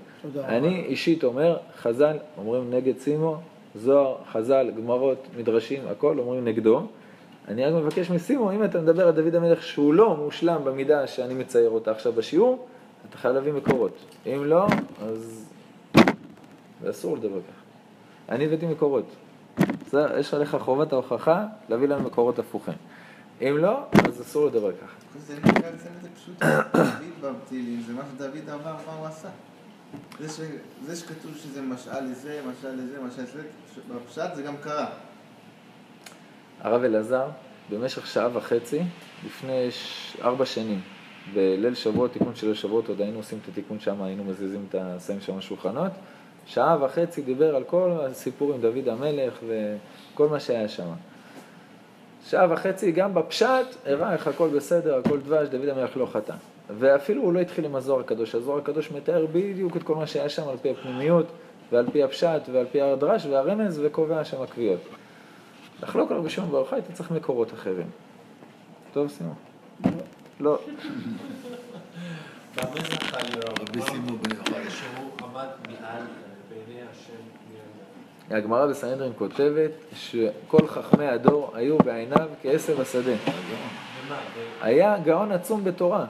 אני אישית אומר, חז"ל אומרים נגד סימו, זוהר, חז"ל, גמרות, מדרשים, הכל אומרים נגדו. אני רק מבקש מסימו, אם אתה מדבר על דוד המלך שהוא לא מושלם במידה שאני מצייר אותה עכשיו בשיעור, אתה חייב להביא מקורות. אם לא, אז זה אסור לדבר ככה. אני הבאתי מקורות. בסדר? יש עליך חובת ההוכחה להביא לנו מקורות הפוכים. אם לא, אז אסור לדבר ככה. זה נקרא זה פשוט דוד בתהילים, זה מה שדוד אמר, מה הוא עשה. זה. זה שכתוב שזה משל לזה, משל לזה, משל לזה, בפשט זה גם קרה. הרב אלעזר, במשך שעה וחצי, לפני ש... ארבע שנים, בליל שבועות, תיקון של שבועות, עוד היינו עושים את התיקון שם, היינו מזיזים את ה... שמים שם שולחנות, שעה וחצי דיבר על כל הסיפור עם דוד המלך וכל מה שהיה שם. שעה וחצי, גם בפשט, הראה איך הכל בסדר, הכל דבש, דוד המלך לא חטא. ואפילו הוא לא התחיל עם הזוהר הקדוש, הזוהר הקדוש מתאר בדיוק את כל מה שהיה שם על פי הפנימיות, ועל פי הפשט, ועל פי הדרש והרמז, וקובע שם הקביעות. לחלוק על רבי שמעון בר יוחאי, אתה צריך מקורות אחרים. טוב, סימון? לא. סימו יוחאי. שהוא עמד מעל בעיני השם מעל. הגמרא בסנהדרין כותבת שכל חכמי הדור היו בעיניו כעשב השדה. היה גאון עצום בתורה.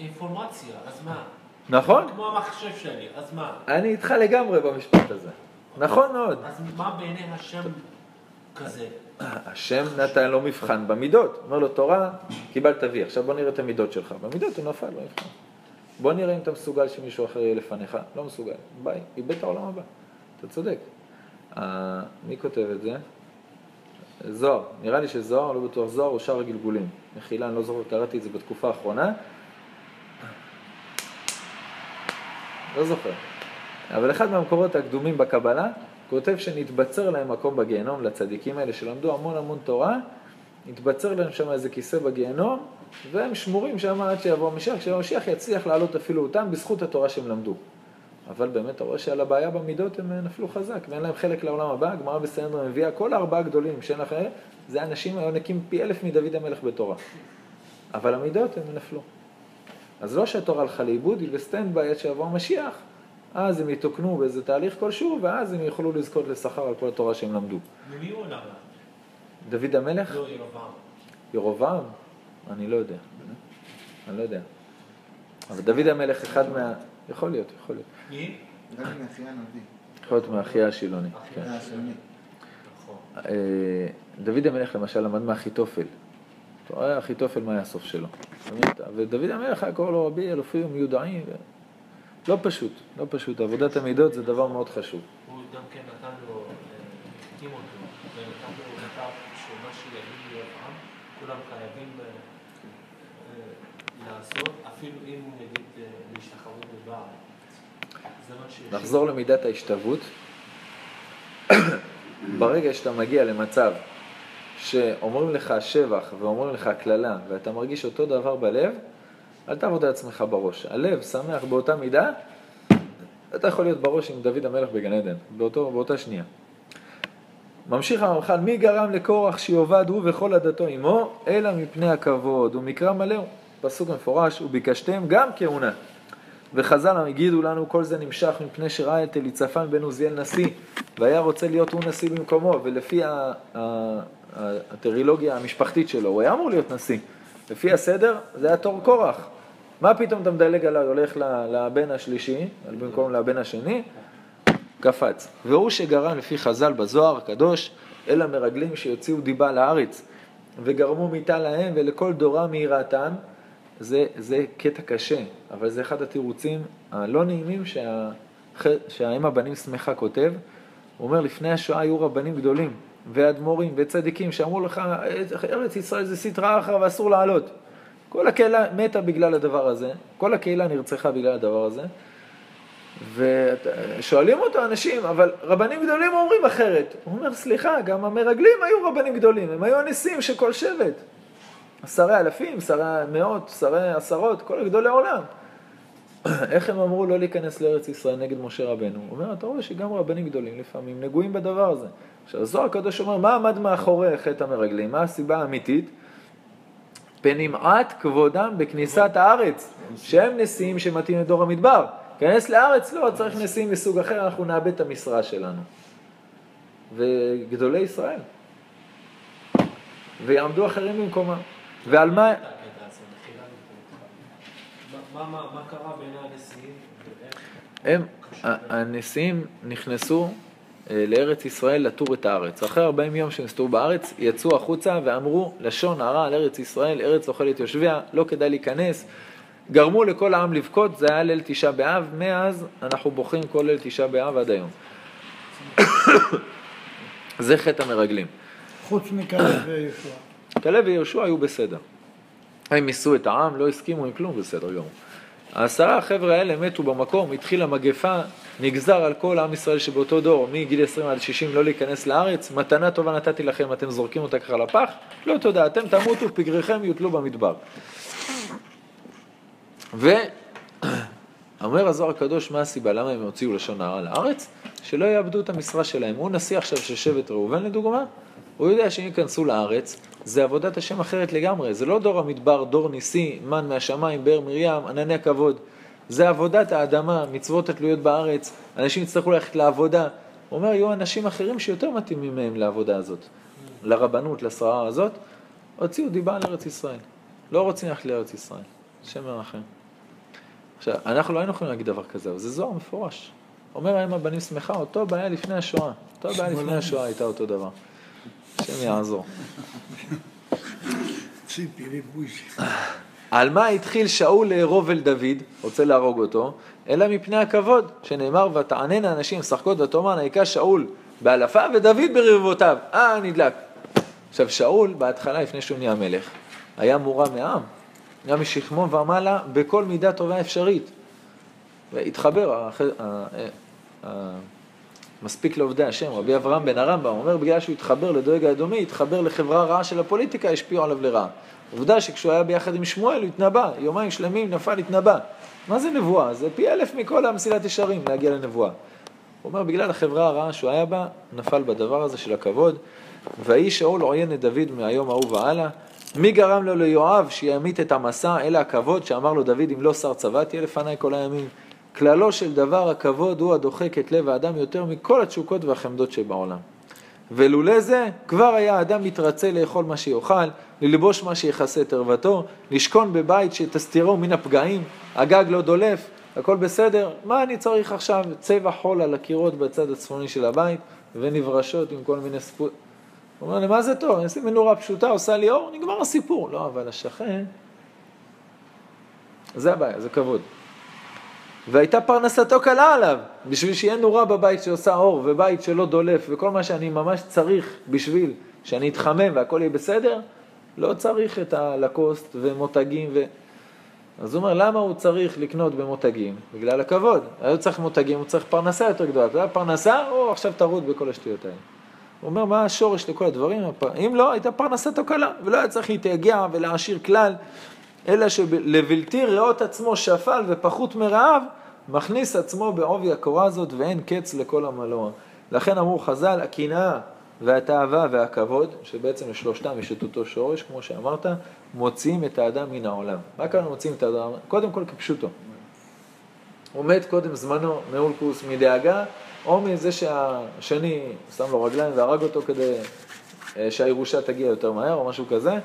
אינפורמציה, אז מה? נכון? כמו המחשב שלי, אז מה? אני איתך לגמרי במשפט הזה. נכון מאוד. אז מה בעיני השם כזה? השם נתן לו מבחן במידות. אומר לו, תורה, קיבלת וי, עכשיו בוא נראה את המידות שלך. במידות הוא נפל במבחן. בוא נראה אם אתה מסוגל שמישהו אחר יהיה לפניך. לא מסוגל. ביי, איבד את העולם הבא. אתה צודק. אה, מי כותב את זה? זוהר. נראה לי שזוהר, לא בטוח זוהר, או שאר הגלגולים. מחילה, אני לא זוכר, קראתי את זה בתקופה האחרונה. לא זוכר. אבל אחד מהמקורות הקדומים בקבלה כותב שנתבצר להם מקום בגיהנום לצדיקים האלה שלמדו המון המון תורה, נתבצר להם שם איזה כיסא בגיהנום, והם שמורים שם עד שיבוא המשיח, כשהמשיח יצליח להעלות אפילו אותם בזכות התורה שהם למדו. אבל באמת אתה רואה שעל הבעיה במידות הם נפלו חזק, ואין להם חלק לעולם הבא. הגמרא בסנדרה מביאה כל הארבעה הגדולים שאין לך, זה אנשים היונקים פי אלף מדוד המלך בתורה. אבל המידות הם נפלו. אז לא שהתורה הלכה לאיבוד, היא ב stand by עד שיבוא המשיח, אז הם יתוקנו באיזה תהליך כלשהו, ואז הם יוכלו לזכות לשכר על כל התורה שהם למדו. ממי הוא למד? דוד המלך? לא, ירבעם. ירבעם? אני לא יודע. אני לא יודע. אבל דוד המלך אחד מה... יכול להיות, יכול להיות. מי? יכול להיות מאחיה השילוני. כן. נכון. אה, דוד המלך למשל למד מאחיתופל. אתה רואה אחיתופל מה היה הסוף שלו. ודוד המלך היה קורא לו רבי אלופים מיודעים. לא פשוט, לא פשוט. עבודת המידות זה דבר מאוד חשוב. הוא גם כן נתן לו, אה, החתים אותו, ונתן לו כתב שמה שיגיד לירבעם, כולם חייבים אה, אה, לעשות, אפילו אם אה, להשתחוות שיש. נחזור למידת ההשתוות. ברגע שאתה מגיע למצב שאומרים לך שבח ואומרים לך קללה, ואתה מרגיש אותו דבר בלב, אל תעבוד על עצמך בראש. הלב שמח באותה מידה, אתה יכול להיות בראש עם דוד המלך בגן עדן, באותו, באותה שנייה. ממשיך הרמח"ל, מי גרם לקורח שיאבד הוא וכל עדתו עמו, אלא מפני הכבוד, ומקרא מלא הוא. פסוק מפורש, וביקשתם גם כהונה. וחז"ל הגידו לנו, כל זה נמשך מפני שראה את אליצפן בן עוזיאל נשיא, והיה רוצה להיות הוא נשיא במקומו, ולפי הטרילוגיה המשפחתית שלו, הוא היה אמור להיות נשיא. לפי הסדר, זה היה תור קורח. מה פתאום אתה מדלג עליו, הולך לבן השלישי, במקום לבן השני? קפץ. והוא שגרם לפי חז"ל בזוהר הקדוש, אל המרגלים שיוציאו דיבה לארץ, וגרמו מיתה להם ולכל דורם מיראתם, זה, זה קטע קשה, אבל זה אחד התירוצים הלא נעימים שה, שהאם הבנים שמחה כותב. הוא אומר, לפני השואה היו רבנים גדולים, ואדמו"רים וצדיקים, שאמרו לך, ארץ ישראל זה סטרא אחרא ואסור לעלות. כל הקהילה מתה בגלל הדבר הזה, כל הקהילה נרצחה בגלל הדבר הזה. ושואלים אותו אנשים, אבל רבנים גדולים אומרים אחרת. הוא אומר, סליחה, גם המרגלים היו רבנים גדולים, הם היו הנשיאים של כל שבט. שרי אלפים, שרי מאות, שרי עשרות, כל גדולי העולם. איך הם אמרו לא להיכנס לארץ ישראל נגד משה רבנו? הוא אומר, אתה רואה שגם רבנים גדולים לפעמים נגועים בדבר הזה. עכשיו, הזוהר הקדוש אומר, מה עמד מאחורי חטא המרגלים? מה הסיבה האמיתית? פנמעט כבודם בכניסת הארץ, שהם נשיאים שמתאים לדור המדבר. כנס לארץ, לא, צריך נשיאים מסוג אחר, אנחנו נאבד את המשרה שלנו. וגדולי ישראל. ויעמדו אחרים במקומם. ועל מה... מה- קרה בין הנשיאים? הם, הנשיאים נכנסו לארץ ישראל לתור את הארץ. אחרי 40 יום שהם הסתובבו בארץ, יצאו החוצה ואמרו לשון הרע על ארץ ישראל, ארץ אוכלת יושביה, לא כדאי להיכנס. גרמו לכל העם לבכות, זה היה ליל תשעה באב, מאז אנחנו בוכים כל ליל תשעה באב עד היום. זה חטא המרגלים. חוץ מכאלה וישוע. כלב ויהושע היו בסדר. הם מיסו את העם, לא הסכימו עם כלום, בסדר גמור. העשרה החבר'ה האלה מתו במקום, התחילה מגפה, נגזר על כל עם ישראל שבאותו דור, מגיל 20 עד 60, לא להיכנס לארץ, מתנה טובה נתתי לכם, אתם זורקים אותה ככה לפח, לא תודה, אתם תמותו, פגריכם יוטלו במדבר. ואומר הזוהר הקדוש, מה הסיבה, למה הם הוציאו לשון הרע לארץ? שלא יאבדו את המשרה שלהם. הוא נשיא עכשיו של שבט ראובן לדוגמה, הוא יודע שאם ייכנסו לארץ, זה עבודת השם אחרת לגמרי. זה לא דור המדבר, דור ניסי, מן מהשמיים, באר מרים, ענני הכבוד. זה עבודת האדמה, מצוות התלויות בארץ, אנשים יצטרכו ללכת לעבודה. הוא אומר, יהיו אנשים אחרים שיותר מתאימים מהם לעבודה הזאת, לרבנות, לשררה הזאת, הוציאו דיבה על ארץ ישראל. לא רוצים ללכת לארץ ישראל. השם ירחם. עכשיו, אנחנו לא היינו יכולים להגיד דבר כזה, אבל זה זוהר מפורש. אומר האם הבנים שמחה, אותו בעיה לפני השואה. אותו בעיה לפני השואה הייתה אותו דבר. השם יעזור. על מה התחיל שאול לארוב אל דוד, רוצה להרוג אותו, אלא מפני הכבוד, שנאמר ותעננה אנשים משחקות ותאמרנה היכה שאול באלפה ודוד ברבבותיו. אה, נדלק. עכשיו שאול, בהתחלה, לפני שהוא נהיה מלך, היה מורם מעם, היה משכמו ומעלה בכל מידה טובה אפשרית. והתחבר, מספיק לעובדי השם, רבי אברהם בן הרמב"ם, אומר בגלל שהוא התחבר לדואג האדומי, התחבר לחברה רעה של הפוליטיקה, השפיעו עליו לרעה. עובדה שכשהוא היה ביחד עם שמואל הוא התנבא, יומיים שלמים נפל התנבא. מה זה נבואה? זה פי אלף מכל המסילת ישרים להגיע לנבואה. הוא אומר, בגלל החברה הרעה שהוא היה בה, נפל בדבר הזה של הכבוד. ויהי שאול עוין את דוד מהיום ההוא והלאה. מי גרם לו ליואב שימית את המסע, אלא הכבוד שאמר לו דוד, אם לא שר צבא תהיה לפניי כל הימים. כללו של דבר הכבוד הוא הדוחק את לב האדם יותר מכל התשוקות והחמדות שבעולם. ולולא זה, כבר היה האדם מתרצה לאכול מה שיאכל, ללבוש מה שיכסה את ערוותו, לשכון בבית שתסתירו מן הפגעים, הגג לא דולף, הכל בסדר, מה אני צריך עכשיו? צבע חול על הקירות בצד הצפוני של הבית, ונברשות עם כל מיני ספות. הוא אומר, למה זה טוב? אני אשים מנורה פשוטה, עושה לי אור, נגמר הסיפור. לא, אבל השכן, זה הבעיה, זה כבוד. והייתה פרנסתו קלה עליו, בשביל שיהיה נורה בבית שעושה אור, ובית שלא דולף, וכל מה שאני ממש צריך בשביל שאני אתחמם והכל יהיה בסדר, לא צריך את הלקוסט ומותגים ו... אז הוא אומר, למה הוא צריך לקנות במותגים? בגלל הכבוד. היה צריך מותגים, הוא צריך פרנסה יותר גדולה. אתה יודע, פרנסה, או עכשיו טרוד בכל השטויות האלה. הוא אומר, מה השורש לכל הדברים? אם לא, הייתה פרנסתו קלה, ולא היה צריך להתייגע ולהעשיר כלל, אלא שלבלתי ראות עצמו שפל ופחות מרעב, מכניס עצמו בעובי הקורה הזאת ואין קץ לכל עמלו. לכן אמרו חז"ל, הקנאה והתאווה והכבוד, שבעצם לשלושתם יש את אותו שורש, כמו שאמרת, מוציאים את האדם מן העולם. מה כאן מוציאים את האדם? קודם כל כפשוטו. הוא מת קודם זמנו מאולקוס מדאגה, או מזה שהשני שם לו רגליים והרג אותו כדי אה, שהירושה תגיע יותר מהר, או משהו כזה,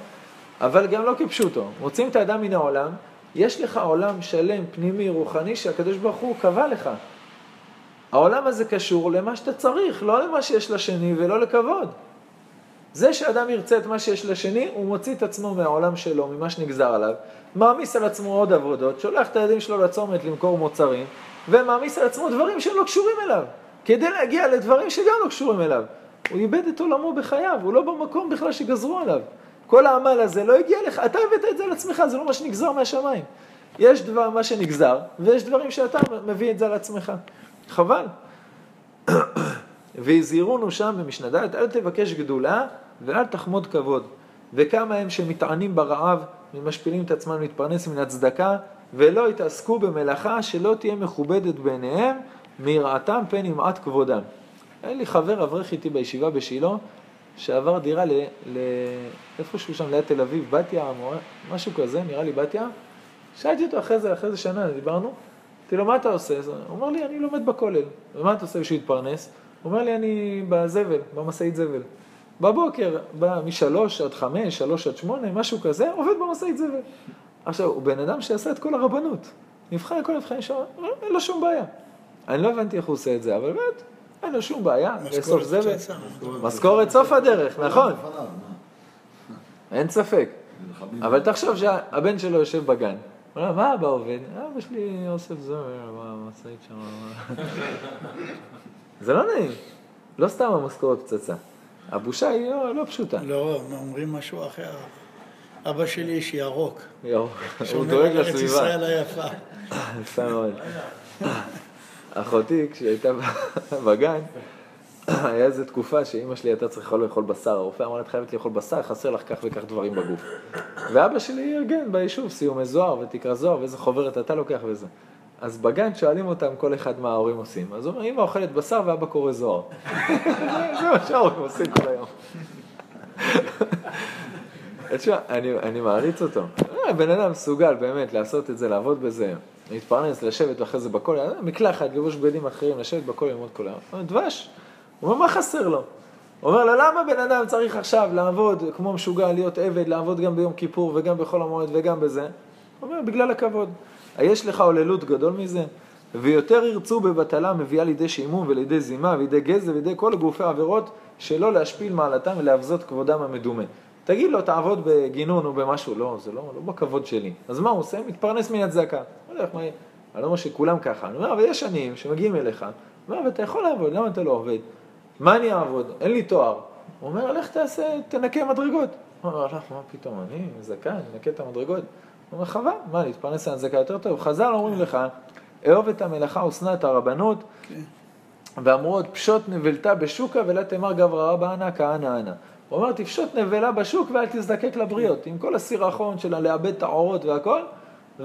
אבל גם לא כפשוטו. מוציאים את האדם מן העולם, יש לך עולם שלם, פנימי, רוחני, שהקדוש ברוך הוא קבע לך. העולם הזה קשור למה שאתה צריך, לא למה שיש לשני ולא לכבוד. זה שאדם ירצה את מה שיש לשני, הוא מוציא את עצמו מהעולם שלו, ממה שנגזר עליו, מעמיס על עצמו עוד עבודות, שולח את הילדים שלו לצומת למכור מוצרים, ומעמיס על עצמו דברים שלא קשורים אליו, כדי להגיע לדברים שגם לא קשורים אליו. הוא איבד את עולמו בחייו, הוא לא במקום בכלל שגזרו עליו. כל העמל הזה לא הגיע לך, אתה הבאת את זה על עצמך, זה לא מה שנגזר מהשמיים. יש דבר, מה שנגזר, ויש דברים שאתה מביא את זה על עצמך. חבל. והזהירונו שם במשנה ד', אל תבקש גדולה ואל תחמוד כבוד. וכמה הם שמטענים ברעב, ומשפילים את עצמם להתפרנס מן הצדקה, ולא יתעסקו במלאכה שלא תהיה מכובדת בעיניהם, מיראתם פן ימעט כבודם. היה לי חבר אברך איתי בישיבה בשילה, שעבר דירה ל... ל... איפשהו שם ליד תל אביב, בת ים, או משהו כזה, נראה לי בת ים. שאלתי אותו אחרי זה, אחרי זה שנה, דיברנו, אמרתי לו, מה אתה עושה? הוא אומר לי, אני לומד בכולל. ומה אתה עושה בשביל להתפרנס? הוא אומר לי, אני בזבל, במשאית זבל. בבוקר, משלוש עד חמש, שלוש עד שמונה, משהו כזה, עובד במשאית זבל. עכשיו, הוא בן אדם שעשה את כל הרבנות. נבחן כל מבחני שעה, אין לו שום בעיה. אני לא הבנתי איך הוא עושה את זה, אבל באמת, אין לו שום בעיה, לאסוף זבל. משכורת סוף הדרך, נכון. אין ספק. אבל תחשוב שהבן שלו יושב בגן. הוא אומר, מה אבא עובד? אבא שלי אוסף זבל במשאית שם. זה לא נעים. לא סתם המשכורת פצצה. הבושה היא לא, לא פשוטה. לא, אומרים משהו אחר. אבא שלי איש ירוק. ירוק. הוא דואג שומר על ארץ לסביבה. ישראל היפה. יפה מאוד. אחותי, כשהיא הייתה בגן, היה איזו תקופה שאימא שלי הייתה צריכה לאכול בשר, הרופא אמר לה, את חייבת לאכול בשר, חסר לך כך וכך דברים בגוף. ואבא שלי ארגן ביישוב סיומי זוהר ותקרא זוהר ואיזה חוברת אתה לוקח וזה. אז בגן שואלים אותם כל אחד מה ההורים עושים. אז הוא אומר, אמא אוכלת בשר ואבא קורא זוהר. זה מה שההורים עושים כל היום. תשמע, אני, אני מעריץ אותו. אה, בן אדם מסוגל באמת לעשות את זה, לעבוד בזה, להתפרנס, לשבת אחרי זה בכל, מקלחת, לבוש בגדים אחרים, לשבת בכל ללמוד כל היום. דבש. הוא אומר, מה חסר לו? הוא אומר לו, למה בן אדם צריך עכשיו לעבוד כמו משוגע, להיות עבד, לעבוד גם ביום כיפור וגם בחול המועד וגם בזה? הוא אומר, בגלל הכבוד. היש לך עוללות גדול מזה? ויותר ירצו בבטלה מביאה לידי שעמום ולידי זימה ולידי גזע ולידי כל גופי עבירות שלא להשפיל מעלתם ולהבזות כבודם המדומה. תגיד לו, תעבוד בגינון או במשהו, לא, זה לא, לא בכבוד שלי. אז מה הוא עושה? מתפרנס מן הצדקה. הולך, מה, אני לא אומר שכולם ככה. אני אומר, אבל יש עניים שמגיעים אליך, הוא אומר, אבל אתה יכול לעבוד, למה אתה לא עובד? מה אני אעבוד? אין לי תואר. הוא אומר, לך תעשה, תנקה מדרגות. הוא אומר, לך, מה פתאום, אני זקן, נקה את המדרגות. הוא אומר, חבל, מה, להתפרנס על זקה יותר טוב? חז"ל אומרים לך, אהוב את המלאכה ושנא את הרבנות, ואמרו עוד פשוט נבלתה בשוקה ולה תמר גברא רבא אנא כהנא אנא. הוא אומר, תפשוט נבלה בשוק ואל תזדקק לבריות. עם כל הסירחון שלה לאבד את העורות והכל,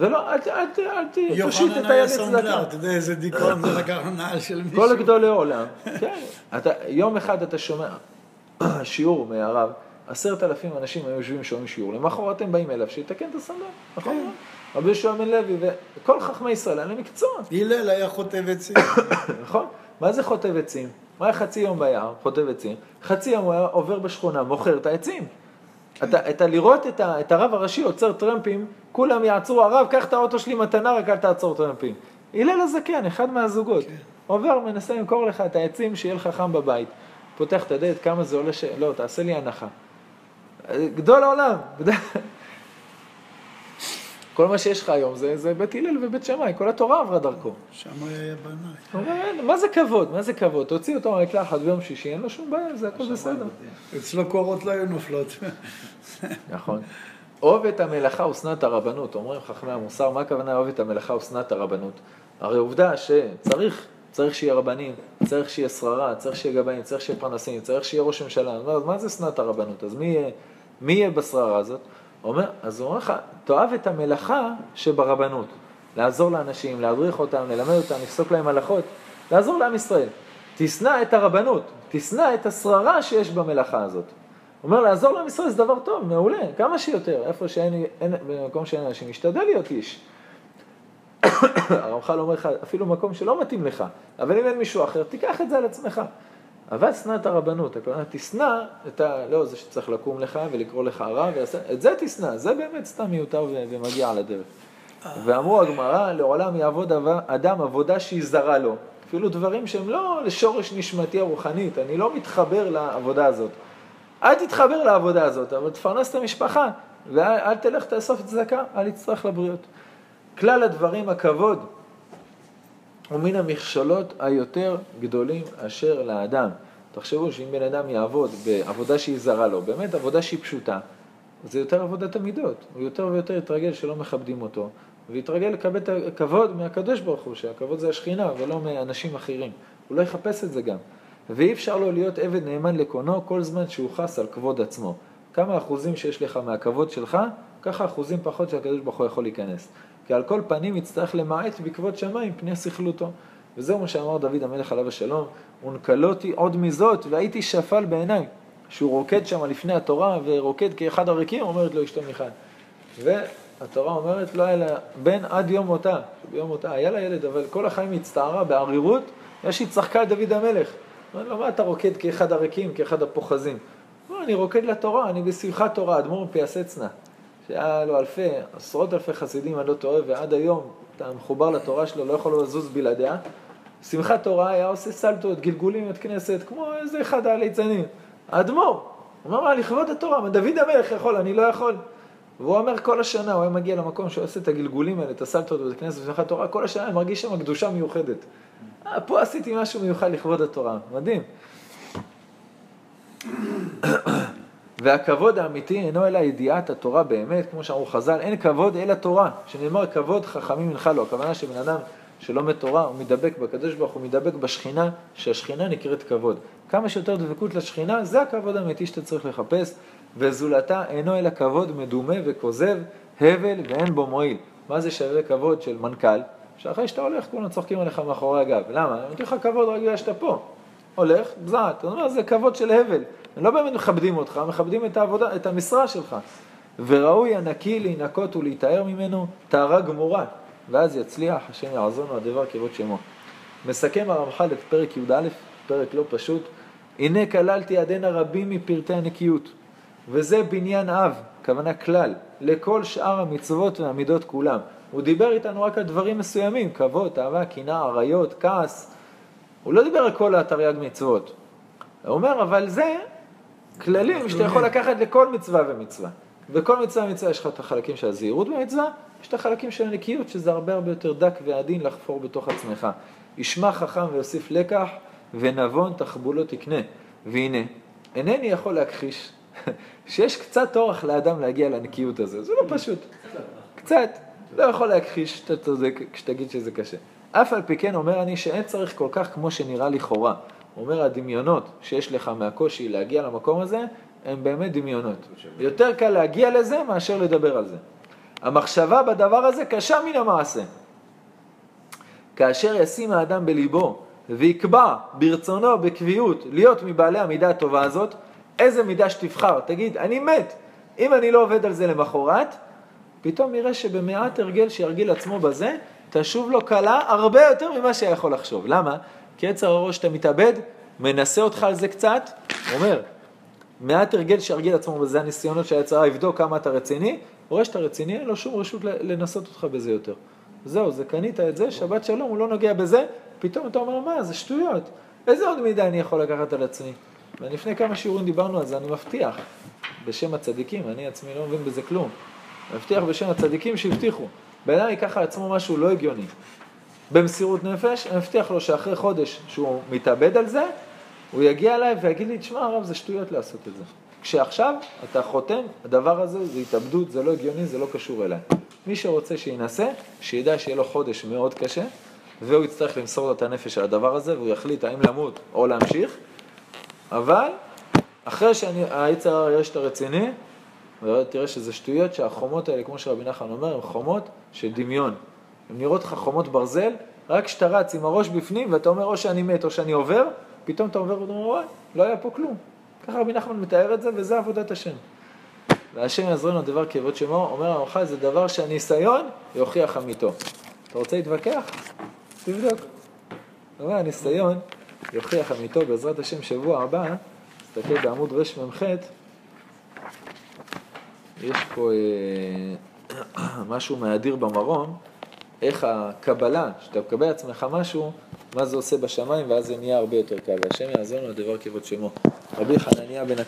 אל, ת- אל, ת- אל ת- תושיט את יוחנן היד היה לצדקה. אתה יודע איזה דיכאון זה לקח נעל של מישהו. כל גדולי עולם, כן. אתה, יום אחד אתה שומע שיעור מהרב, עשרת אלפים אנשים היו יושבים שומעים שיעור, למחרת הם באים אליו שיתקן את הסנדל, נכון? רבי יהושע בן לוי וכל חכמי ישראל, היה להם מקצוע, הלל היה חוטב עצים. נכון? מה זה חוטב עצים? הוא היה חצי יום ביער, חוטב עצים, חצי יום הוא היה עובר בשכונה, מוכר את העצים. אתה, אתה לראות את, ה, את הרב הראשי עוצר טרמפים, כולם יעצרו, הרב, קח את האוטו שלי מתנה, רק אל תעצור טרמפים. הלל הזקן, אחד מהזוגות, עובר, מנסה למכור לך את העצים, שיהיה לך חם בבית. פותח את הדלת, כמה זה עולה ש... לא, תעשה לי הנחה. גדול העולם. כל מה שיש לך היום זה, זה בית הלל ובית שמאי, כל התורה עברה דרכו. שם היה בנאי. הוא אומר, "אין, מה זה כבוד? מה זה כבוד? תוציא אותו מהמקלחת ביום שישי, אין לו שום בעיה, זה הכל בסדר. אצלו קורות לא היו נופלות. נכון. אוהב את המלאכה ושנא את הרבנות, אומרים חכמי המוסר, מה הכוונה אוהב את המלאכה ושנא את הרבנות? הרי עובדה שצריך, צריך שיהיה רבנים, צריך שיהיה שררה, צריך שיהיה גבאים, צריך שיהיה פרנסים, צריך שיהיה ראש ממשלה. מה- מה זה שנאת הרבנות? אז מי יהיה, מי יהיה בשררה הזאת? אומר, אז הוא אומר לך, תאהב את המלאכה שברבנות. לעזור לאנשים, להדריך אותם, ללמד אותם, לפסוק להם הלכות, לעזור לעם ישראל. תשנא את הרבנות, תשנא את השררה שיש במלאכה הזאת. הוא אומר, לעזור לעם ישראל זה דבר טוב, מעולה, כמה שיותר. איפה שאין, אין, במקום שאין אנשים, משתדל להיות איש. הרמח"ל אומר לך, אפילו מקום שלא מתאים לך, אבל אם אין מישהו אחר, תיקח את זה על עצמך. אבל שנא את הרבנות, הכוונה, תשנא את ה... לא זה שצריך לקום לך ולקרוא לך ויעשה... את זה תשנא, זה באמת סתם מיותר ומגיע על הדרך. ואמרו הגמרא, לעולם יעבוד אדם עבודה שהיא זרה לו. אפילו דברים שהם לא לשורש נשמתי הרוחנית, אני לא מתחבר לעבודה הזאת. אל תתחבר לעבודה הזאת, אבל תפרנס את המשפחה, ואל אל תלך תאסוף צדקה, אל תצטרך לבריות. כלל הדברים הכבוד הוא מן המכשולות היותר גדולים אשר לאדם. תחשבו שאם בן אדם יעבוד בעבודה שהיא זרה לו, באמת עבודה שהיא פשוטה, זה יותר עבודת המידות. הוא יותר ויותר יתרגל שלא מכבדים אותו, ויתרגל לקבל את הכבוד מהקדוש ברוך הוא, שהכבוד זה השכינה ולא מאנשים אחרים. הוא לא יחפש את זה גם. ואי אפשר לו להיות עבד נאמן לקונו כל זמן שהוא חס על כבוד עצמו. כמה אחוזים שיש לך מהכבוד שלך, ככה אחוזים פחות שהקדוש ברוך הוא יכול להיכנס. כי על כל פנים יצטרך למעט בכבוד שמיים פני סכלותו. וזהו מה שאמר דוד המלך עליו השלום, ונקלותי עוד מזאת והייתי שפל בעיניי. שהוא רוקד שם לפני התורה ורוקד כאחד הריקים, אומרת לו אשתו מיכל. והתורה אומרת לא היה לה בן עד יום מותה, ביום מותה היה לה ילד, אבל כל החיים הצטערה בערירות, יש שהיא צחקה על דוד המלך. אמר לו, מה אתה רוקד כאחד הריקים, כאחד הפוחזים? לא, אני רוקד לתורה, אני בשמחת תורה, אדמו"ר פיאסצנה, שהיה לו אלפי, עשרות אלפי חסידים, אני לא טועה, ועד היום אתה מחובר לתורה שלו, לא יכול לזוז בלעדיה. שמחת תורה היה עושה סלטות, גלגולים בבית כנסת, כמו איזה אחד הליצנים. האדמו"ר, הוא אמר, לכבוד התורה, מה, דוד המלך יכול, אני לא יכול. והוא אומר כל השנה, הוא היה מגיע למקום שהוא עושה את הגלגולים האלה, את הסלטות בבית כנסת בשמחת תורה, כל השנה אני מרגיש שם קדושה מיוחדת. אה, פה עשיתי משהו מיוחד לכבוד התורה, מדהים. והכבוד האמיתי אינו אלא ידיעת התורה באמת, כמו שאמרו חז"ל, אין כבוד אלא תורה, שנאמר כבוד חכמים מנחה לו, הכוונה שבן אדם שלומד תורה, הוא מדבק בקדוש ברוך הוא, מדבק בשכינה, שהשכינה נקראת כבוד. כמה שיותר דבקות לשכינה, זה הכבוד האמיתי שאתה צריך לחפש, וזולתה אינו אלא כבוד מדומה וכוזב, הבל ואין בו מועיל. מה זה שווה כבוד של מנכ"ל? שאחרי שאתה הולך כולם צוחקים עליך מאחורי הגב. למה? אני נותן לך כבוד רק בגלל שאתה פה. הולך, בזעת. אתה אומר, זה כבוד של הבל. הם לא באמת מכבדים אותך, מכבדים את העבודה, את המשרה שלך. וראוי הנקי להינקות ולהיטהר ממנו טהרה גמורה, ואז יצליח, השם יעזרנו הדבר כבוד שמו. מסכם הרמח"ל את פרק י"א, פרק לא פשוט. הנה כללתי עדנה רבים מפרטי הנקיות, וזה בניין אב, כוונה כלל, לכל שאר המצוות והמידות כולם. הוא דיבר איתנו רק על דברים מסוימים, כבוד, אהבה, קנאה, עריות, כעס. הוא לא דיבר על כל התרי"ג מצוות. הוא אומר, אבל זה כללים שאתה יכול לקחת לכל מצווה ומצווה. בכל מצווה ומצווה יש לך את החלקים של הזהירות במצווה, יש את החלקים של הנקיות, שזה הרבה הרבה יותר דק ועדין לחפור בתוך עצמך. ישמע חכם ויוסיף לקח, ונבון תחבולו תקנה. והנה, אינני יכול להכחיש שיש קצת אורך לאדם להגיע לנקיות הזה, זה לא פשוט. קצת, לא יכול להכחיש שאתה צודק כשתגיד שזה קשה. אף על פי כן אומר אני שאין צריך כל כך כמו שנראה לכאורה. הוא אומר הדמיונות שיש לך מהקושי להגיע למקום הזה, הם באמת דמיונות. יותר קל להגיע לזה מאשר לדבר על זה. המחשבה בדבר הזה קשה מן המעשה. כאשר ישים האדם בליבו ויקבע ברצונו בקביעות להיות מבעלי המידה הטובה הזאת, איזה מידה שתבחר, תגיד, אני מת. אם אני לא עובד על זה למחרת, פתאום יראה שבמעט הרגל שירגיל עצמו בזה, תשוב לו קלה הרבה יותר ממה שיכול לחשוב. למה? כי יצר הראש אתה מתאבד, מנסה אותך על זה קצת, אומר, מעט הרגל שירגיל עצמו בזה, הניסיונות של היצרה, יבדוק כמה אתה רציני, רואה שאתה רציני, אין לו שום רשות לנסות אותך בזה יותר. זהו, זה קנית את זה, שבת שלום, הוא לא נוגע בזה, פתאום אתה אומר, מה, זה שטויות. איזה עוד מידה אני יכול לקחת על עצמי? ולפני כמה שיעורים דיברנו על זה, אני מבטיח, בשם הצדיקים, אני עצמי לא מבין בזה כלום. מבטיח בשם הצדיקים שהבטיחו. בן אדם ייקח על עצמו משהו לא הגיוני. במסירות נפש, אני מבטיח לו שאחרי חודש שהוא מתאבד על זה, הוא יגיע אליי ויגיד לי, תשמע הרב, זה שטויות לעשות את זה. כשעכשיו אתה חותם, הדבר הזה זה התאבדות, זה לא הגיוני, זה לא קשור אליי. מי שרוצה שינסה, שידע שיהיה לו חודש מאוד קשה, והוא יצטרך למסור לו את הנפש על הדבר הזה, והוא יחליט האם למות או להמשיך, אבל אחרי שהיצר הרע יראה שאתה רציני, ותראה שזה שטויות שהחומות האלה, כמו שרבי נחמן אומר, הן חומות של דמיון. הן נראות לך חומות ברזל, רק כשאתה רץ עם הראש בפנים ואתה אומר או שאני מת או שאני עובר, פתאום אתה עובר ואתה אומר, וואי, לא היה פה כלום. ככה רבי נחמן מתאר את זה, וזה עבודת השם. והשם יעזרנו דבר כבוד שמו, אומר הרמח"ל, זה דבר שהניסיון יוכיח אמיתו. אתה רוצה להתווכח? תבדוק. אומר, הניסיון יוכיח אמיתו, בעזרת השם שבוע הבא, תסתכל בעמוד רמ"ח, יש פה אה, משהו מאדיר במרום, איך הקבלה, שאתה מקבל לעצמך משהו, מה זה עושה בשמיים, ואז זה נהיה הרבה יותר קל. והשם יעזור לנו לדבר כבוד שמו. רבי חנניה בן